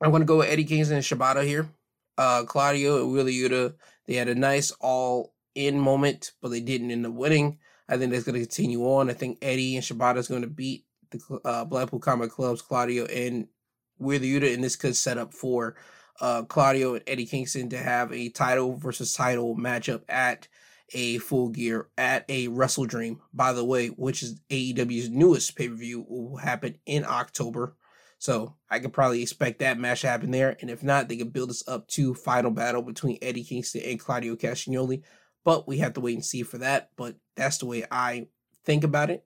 I'm going to go with Eddie Kingston and Shibata here. Uh, Claudio and Wheeler Yuta, they had a nice all in moment, but they didn't end up winning. I think that's going to continue on. I think Eddie and Shibata is going to beat the uh, Blackpool Combat Club's Claudio and Wheeler Yuta, and this could set up for uh, Claudio and Eddie Kingston to have a title versus title matchup at a full gear at a Wrestle Dream, by the way, which is AEW's newest pay per view, will happen in October. So I could probably expect that match to happen there. And if not, they could build this up to final battle between Eddie Kingston and Claudio Castagnoli. But we have to wait and see for that. But that's the way I think about it.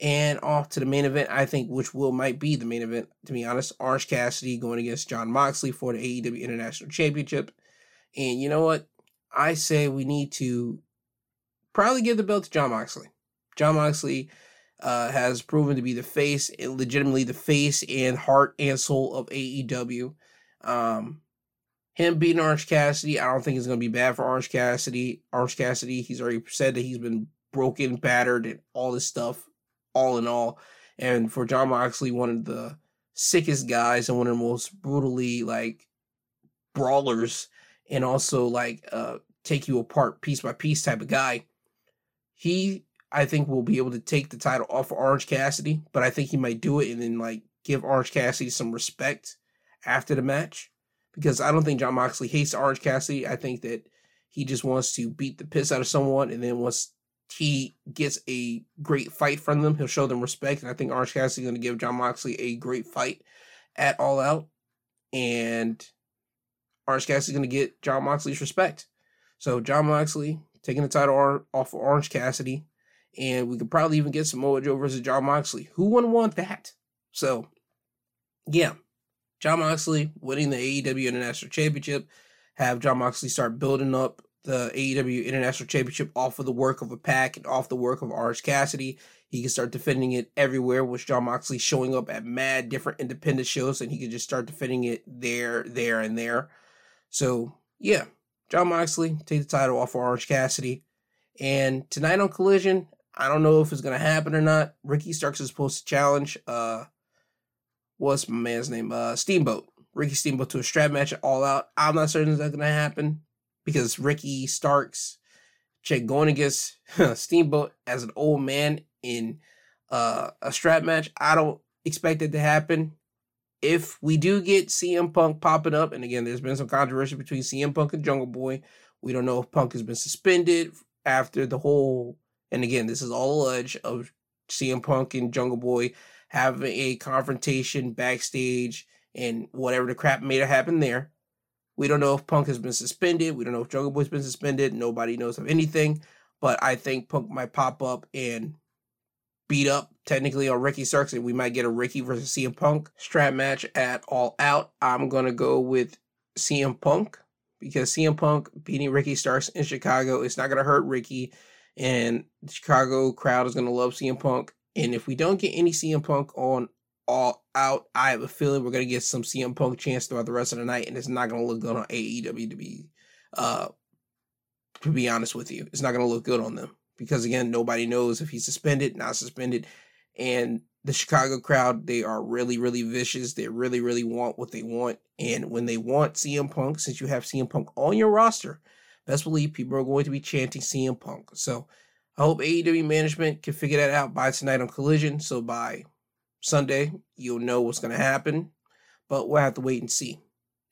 And off to the main event, I think, which will might be the main event, to be honest. Orange Cassidy going against Jon Moxley for the AEW International Championship. And you know what? I say we need to probably give the belt to Jon Moxley. Jon Moxley uh, has proven to be the face, legitimately the face and heart and soul of AEW. Um, him beating Orange Cassidy, I don't think it's going to be bad for Orange Cassidy. Orange Cassidy, he's already said that he's been broken, battered, and all this stuff, all in all. And for Jon Moxley, one of the sickest guys and one of the most brutally like brawlers, and also like uh take you apart piece by piece type of guy. He, I think, will be able to take the title off of Orange Cassidy, but I think he might do it and then like give Orange Cassidy some respect after the match because I don't think Jon Moxley hates Orange Cassidy. I think that he just wants to beat the piss out of someone, and then once he gets a great fight from them, he'll show them respect. And I think Orange Cassidy is going to give Jon Moxley a great fight at All Out, and Orange Cassidy is going to get Jon Moxley's respect. So Jon Moxley taking the title off of Orange Cassidy, and we could probably even get Samoa Joe versus Jon Moxley. Who wouldn't want that? So, yeah, Jon Moxley winning the AEW International Championship, have Jon Moxley start building up the AEW International Championship off of the work of a pack and off the work of Orange Cassidy. He can start defending it everywhere with Jon Moxley showing up at mad different independent shows and he can just start defending it there, there, and there. So, yeah, Jon Moxley, take the title off of Orange Cassidy. And tonight on Collision, I don't know if it's gonna happen or not. Ricky Starks is supposed to challenge uh what's my man's name? Uh Steamboat. Ricky Steamboat to a strap match all out. I'm not certain that's gonna happen because Ricky Starks check going against Steamboat as an old man in uh, a strap match. I don't expect it to happen. If we do get CM Punk popping up, and again, there's been some controversy between CM Punk and Jungle Boy. We don't know if Punk has been suspended after the whole, and again, this is all alleged of CM Punk and Jungle Boy having a confrontation backstage and whatever the crap made it happen there. We don't know if Punk has been suspended. We don't know if Jungle Boy's been suspended. Nobody knows of anything. But I think Punk might pop up and beat up technically on Ricky Starks, and we might get a Ricky versus CM Punk strap match at All Out. I'm gonna go with CM Punk because CM Punk beating Ricky Starks in Chicago is not gonna hurt Ricky, and the Chicago crowd is gonna love CM Punk. And if we don't get any CM Punk on All Out, I have a feeling we're gonna get some CM Punk chance throughout the rest of the night, and it's not gonna look good on AEW to be, uh, to be honest with you, it's not gonna look good on them because again, nobody knows if he's suspended, not suspended. And the Chicago crowd, they are really, really vicious. They really, really want what they want. And when they want CM Punk, since you have CM Punk on your roster, best believe people are going to be chanting CM Punk. So I hope AEW management can figure that out by tonight on Collision. So by Sunday, you'll know what's going to happen. But we'll have to wait and see.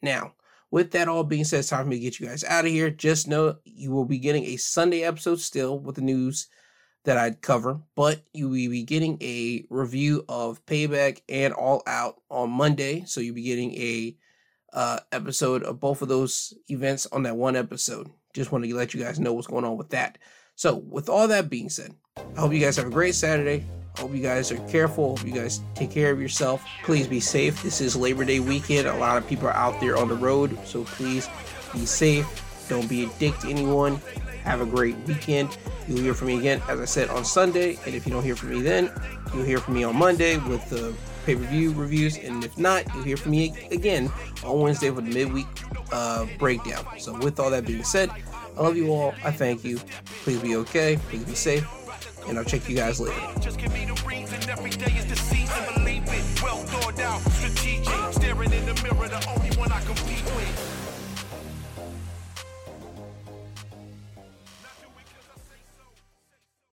Now, with that all being said, it's time for me to get you guys out of here. Just know you will be getting a Sunday episode still with the news that I'd cover, but you will be getting a review of Payback and All Out on Monday. So you'll be getting a uh, episode of both of those events on that one episode. Just want to let you guys know what's going on with that. So, with all that being said, I hope you guys have a great Saturday. Hope you guys are careful. Hope you guys take care of yourself. Please be safe. This is Labor Day weekend. A lot of people are out there on the road, so please be safe. Don't be a dick to anyone. Have a great weekend. You'll hear from me again, as I said, on Sunday. And if you don't hear from me then, you'll hear from me on Monday with the pay per view reviews. And if not, you'll hear from me again on Wednesday with the midweek uh, breakdown. So, with all that being said, I love you all. I thank you. Please be okay. Please be safe and I'll check you guys later. Just give me the reason every day is the season. Believe it, well thought out, strategic, staring in the mirror,